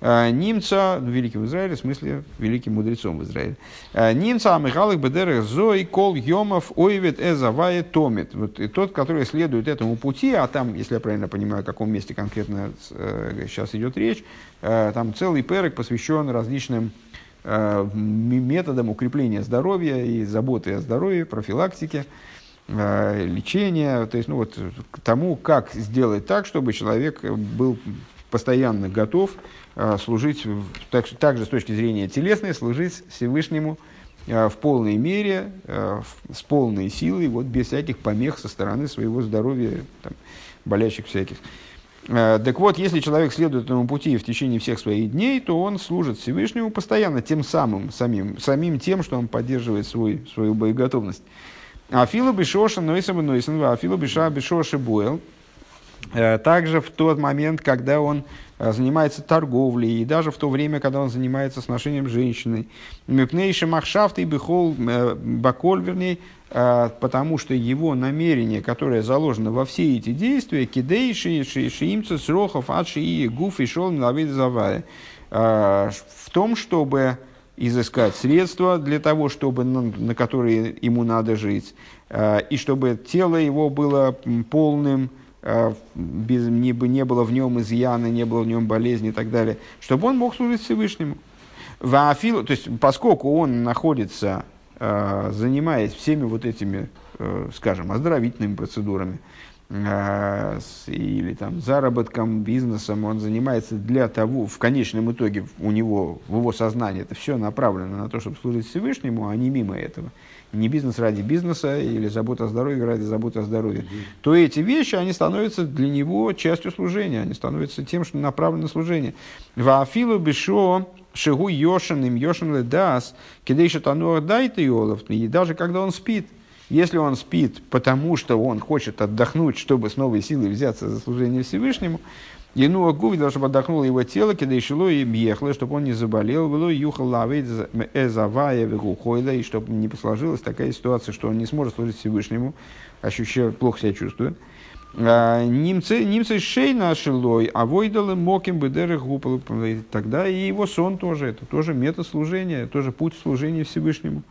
Э, немца, ну, великим в Израиле, в смысле, великим мудрецом в Израиле. Э, немца Амихалых Бедерах Зои Кол Йомов Ойвет Эзавае Томит. Вот и тот, который следует этому пути, а там, если я правильно понимаю, о каком месте конкретно э, сейчас идет речь, там целый перек посвящен различным методам укрепления здоровья и заботы о здоровье, профилактике лечения, то есть ну вот, к тому, как сделать так, чтобы человек был постоянно готов служить, так, также с точки зрения телесной, служить Всевышнему э, в полной мере, э, с полной силой, вот без всяких помех со стороны своего здоровья, там, болящих всяких. Так вот, если человек следует этому пути в течение всех своих дней, то он служит Всевышнему постоянно тем самым, самим, самим тем, что он поддерживает свой, свою боеготовность. Афила бешоша нойсам нойсам, афила беша бешоши буэл. Также в тот момент, когда он Э, занимается торговлей, и даже в то время, когда он занимается сношением с женщиной. Мепнейши махшафт и бихол э, баколь, вернее, э, потому что его намерение, которое заложено во все эти действия, кидейши, шиимцы, срохов, адши и гуф и милавид завая, в том, чтобы изыскать средства для того, чтобы, на, которые ему надо жить, и чтобы тело его было полным, Э, без, не, не было в нем изъяна, не было в нем болезни и так далее, чтобы он мог служить Всевышнему. Ваафил, то есть, поскольку он находится, э, занимаясь всеми вот этими, э, скажем, оздоровительными процедурами, или там заработком, бизнесом, он занимается для того, в конечном итоге у него, в его сознании это все направлено на то, чтобы служить Всевышнему, а не мимо этого не бизнес ради бизнеса или забота о здоровье ради заботы о здоровье, то эти вещи, они становятся для него частью служения, они становятся тем, что направлено на служение. Ваафилу бешо шигу йошен им йошен ледас, кидейша тануах дайте йолов, и даже когда он спит, если он спит, потому что он хочет отдохнуть, чтобы с новой силой взяться за служение Всевышнему, Ену Агуви, чтобы отдохнуло его тело, когда и ехало, чтобы он не заболел, было юхал лавейт эзавая вегухойда, и чтобы не сложилась такая ситуация, что он не сможет служить Всевышнему, ощущая, плохо себя чувствует. А, немцы, немцы шейна шилой, а войдалы моким бедеры гупал. Тогда и его сон тоже, это тоже метод служения, тоже путь служения Всевышнему.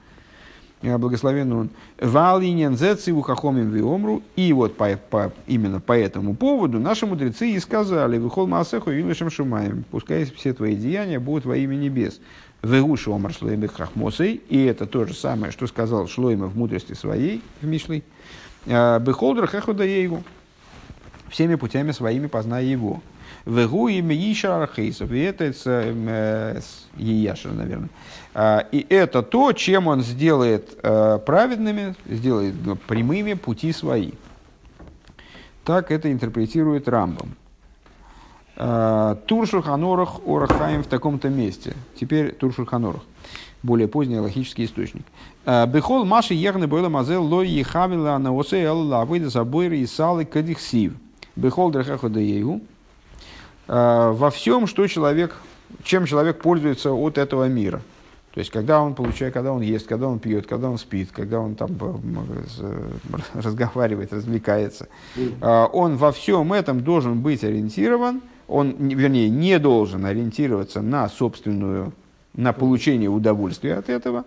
Благословен он, валинен зециву хахомим виомру, и вот по, по, именно по этому поводу наши мудрецы и сказали, выхол маасеху и лишем шумаем, пускай все твои деяния будут во имя небес. Вегуши омар шлоймы хахмосой, и это то же самое, что сказал Шлойма в мудрости своей, в Мишлей, «Э, בכל דרכיך דעהו, всеми путями своими познай его. Вегу им Ишар Архейсов. И это э, יישר, наверное. А, и это то, чем он сделает э, праведными, сделает ну, прямыми пути свои. Так это интерпретирует Рамбом. А, Тур, Шулхан Арух, Орах Хаим в таком-то месте. Теперь Тур, Шулхан Арух. Более поздний логический источник. А, Бехол Маши Ехны Бойла Мазел Лой Ехавила Наосе Элла Выйда Забойры и Салы Кадихсив. Бехол Драхахода Ейгу. Во всем, что человек, чем человек пользуется от этого мира – то есть, когда он получает, когда он ест, когда он пьет, когда он спит, когда он там э, разговаривает, развлекается, а, он во всем этом должен быть ориентирован, он, вернее, не должен ориентироваться на собственную, на получение удовольствия от этого,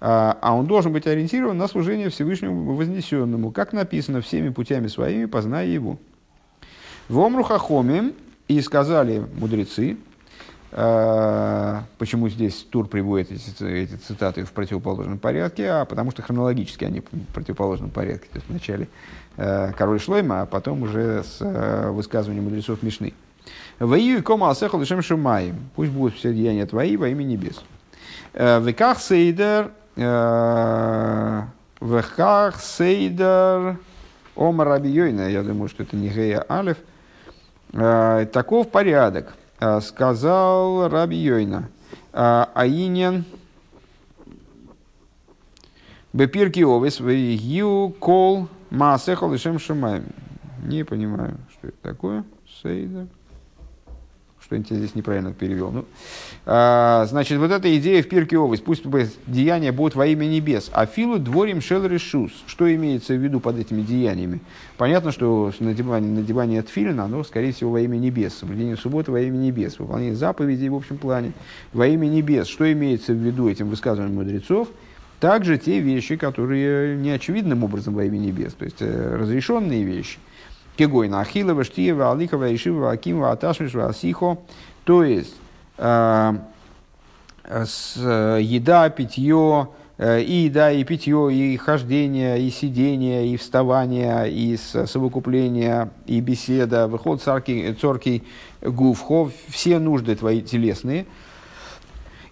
а, а он должен быть ориентирован на служение Всевышнему Вознесенному, как написано, всеми путями своими познай его. В Омрухахоме и сказали мудрецы, почему здесь Тур приводит эти, эти цитаты в противоположном порядке? А потому что хронологически они в противоположном порядке. То есть вначале э, король Шлойма, а потом уже с э, высказыванием мудрецов Мишны. Воию и кома асехал лишем шумаем. Пусть будут все деяния твои во имя небес. Э, веках сейдер веках сейдер омар. Я думаю, что это не гея алев. Таков порядок Э, сказал Раби Йойна, «А, Аинен Бепирки овес, гиу кол маасехал ишем шумаем. Не понимаю, что это такое. Сейдер. Что-нибудь я здесь неправильно перевел. Ну, а, значит, вот эта идея в пирке овощ. Пусть деяния будут во имя небес. А филу дворим шел решус. Что имеется в виду под этими деяниями? Понятно, что надевание, надевание тфилина, оно, скорее всего, во имя небес. Соблюдение субботы во имя небес. Выполнение заповедей в общем плане во имя небес. Что имеется в виду этим высказыванием мудрецов? Также те вещи, которые неочевидным образом во имя небес. То есть, э, разрешенные вещи – Кегойна Ахилова, Штиева, Алихова, Ишива, Акимова, Аташмишва, Асихо. То есть, с, э, еда, питье, э, и еда, и питье, и хождение, и сидение, и вставание, и совокупление, и беседа, выход царки, цорки, гуфхов, все нужды твои телесные –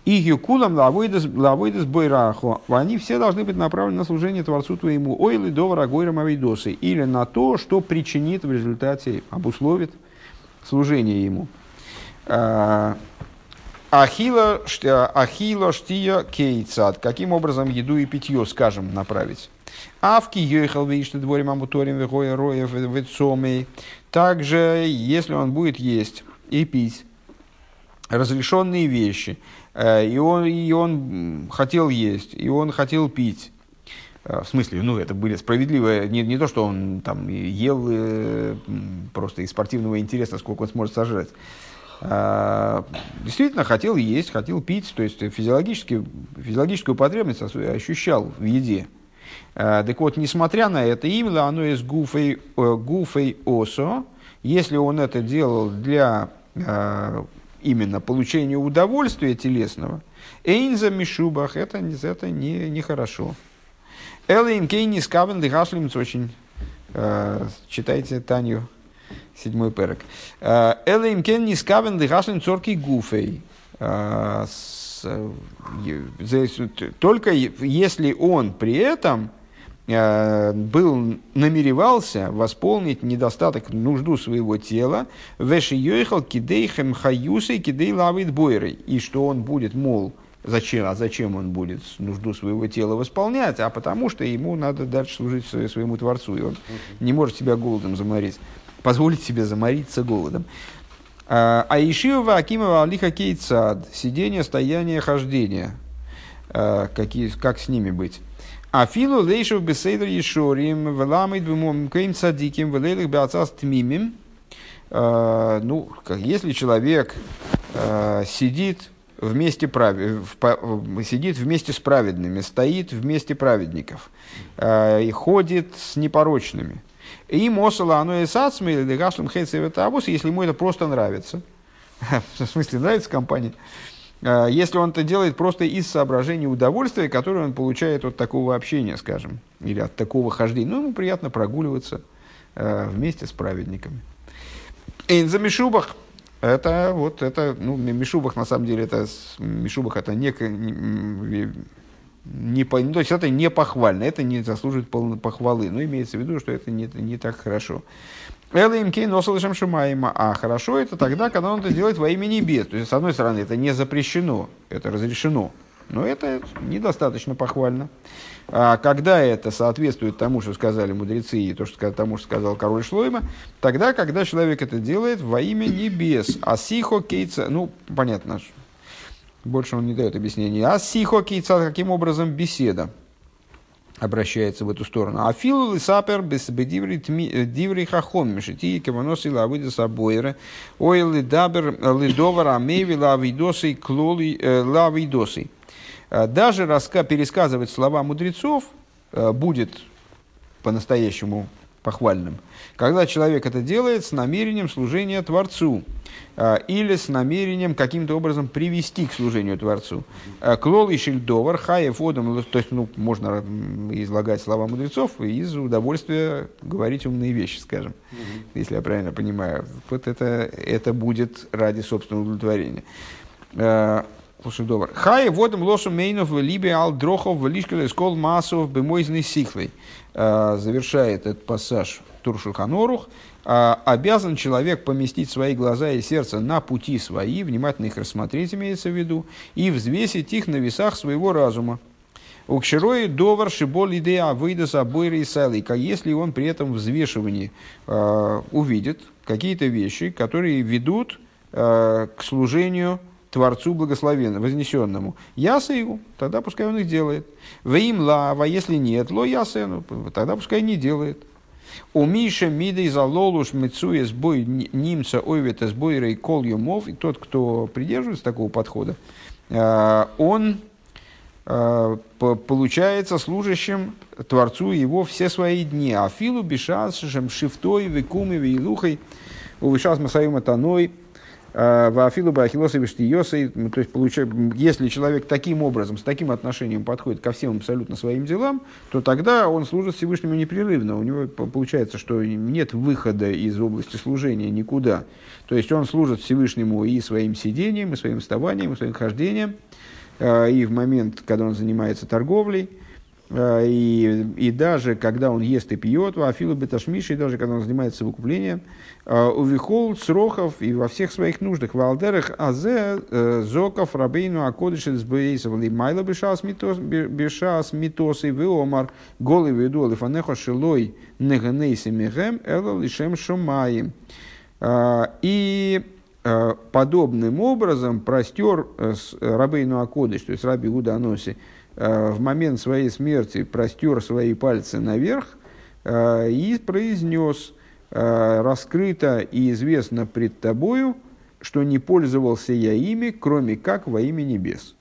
и юкулам лавойдас бойраху. Они все должны быть направлены на служение Творцу твоему. Ойлы довара гойрам авейдосы. Или на то, что причинит в результате, обусловит служение ему. Ахила, ахила штия кейцат. Каким образом еду и питье, скажем, направить? Авки ехал вишты дворим амуторим вегоя роев вецомей. Также, если он будет есть и пить разрешенные вещи, Э, и он, и он хотел есть, и он хотел пить. Э, в смысле, ну, это были справедливые, не, не то, что он там ел э, просто из спортивного интереса, сколько он сможет сожрать. Действительно, хотел есть, хотел пить, то есть физиологически, физиологическую потребность ощущал в еде. Так вот, несмотря на это, именно оно из гуфей, гуфей осо, если он это делал для именно получение удовольствия телесного, эйнза мишубах, это, это не, нехорошо. Элэйн кейни скавен дыгашлимц очень. Э, читайте Таню, седьмой перек. Э, Элэйн кейни скавен дыгашлим цорки гуфей. Э, только если он при этом Э, был, намеревался восполнить недостаток, нужду своего тела, веши йойхал кидейхем хаюсой кидей лавит бойрой, и что он будет, мол, зачем, а зачем он будет нужду своего тела восполнять, а потому что ему надо дальше служить своему Творцу, и он не может себя голодом заморить, позволить себе замориться голодом. А, а Ишиова Акимова Алиха Кейцад, сидение, стояние, хождение, э, какие, как с ними быть? А филу лейшев бесейдр ешорим, веламид бумом кейм садиким, велейлых беацас тмимим. А, ну, если человек а, сидит вместе, прав... сидит вместе с праведными, стоит вместе праведников а, и ходит с непорочными. И мосала оно и сацми, или гашлем хейцевет если ему это просто нравится. В смысле, нравится компания? А, если он это делает просто из соображений удовольствия, которое он получает от такого общения, скажем, или от такого хождения. Ну, ему приятно прогуливаться э, вместе с праведниками. Эйнза Мишубах. Это вот это, ну, Мишубах на самом деле, это Мишубах это не, не, не, то есть это не похвально, это не заслуживает полной похвалы, но имеется в виду, что это не, не так хорошо. Элэмкей носал шамшимаима. А хорошо это тогда, когда он это делает во имя небес. То есть, с одной стороны, это не запрещено, это разрешено. Но это недостаточно похвально. А когда это соответствует тому, что сказали мудрецы, и то, что, тому, что сказал король Шлойма, тогда, когда человек это делает во имя небес. А сихо кейца, ну, понятно, больше он не дает объяснения. А сихо кейца, каким образом беседа обращается в эту сторону. А филу лисапер диври хахом мишити каваноси лавида сабойра ой лидабер лидовар амеви лавидосы клоли э, лавидосы. Э, даже раска, пересказывать слова мудрецов э, будет по-настоящему похвальным. Когда человек это делает с намерением служения Творцу а, или с намерением каким-то образом привести к служению Творцу. А, Клол и шильдовар, хаев одам, то есть ну, можно излагать слова мудрецов из удовольствия говорить умные вещи, скажем, mm-hmm. если я правильно понимаю. Вот это, это будет ради собственного удовлетворения. А, Шильдовар. Хай водом лошем мейнов либе ал дрохов лишкале скол массов бемойзный сихлой. Завершает этот пассаж Туршуханорух, а, обязан человек поместить свои глаза и сердце на пути свои, внимательно их рассмотреть, имеется в виду, и взвесить их на весах своего разума. Укширой довар шиболь идея выйда и салика, если он при этом взвешивании э, увидит какие-то вещи, которые ведут э, к служению Творцу благословенному, вознесенному. Яса его, тогда пускай он их делает. В им лава, если нет, ло ясену, тогда пускай не делает. У Миша Мидей за лолуш мецуя сбой немца ойвета сбой рейкол юмов. И тот, кто придерживается такого подхода, э, он э, получается служащим Творцу его все свои дни. Афилу бешасшем шифтой векуми вейлухой увышас масаюма таной Вафилу Бахилоса Виштиоса, то есть, если человек таким образом, с таким отношением подходит ко всем абсолютно своим делам, то тогда он служит Всевышнему непрерывно. У него получается, что нет выхода из области служения никуда. То есть он служит Всевышнему и своим сидением, и своим вставанием, и своим хождением, а, и в момент, когда он занимается торговлей, а, и, и даже когда он ест и пьет, в Афилу Беташмиши, и даже когда он занимается выкуплением, а, увихол срохов и во всех своих нуждах, в алдерах азе э, зоков рабейну акодыши сбейсов ли майла бешас митос и веомар голый веду лифанехо шилой неганейси мегем эла лишем шумаем. И э, подобным образом простер э, рабейну акодыш, то есть раби Уданоси, Э, в момент своей смерти простер свои пальцы наверх э, и произнес э, «Раскрыто и известно пред тобою, что не пользовался я ими, кроме как во имя небес».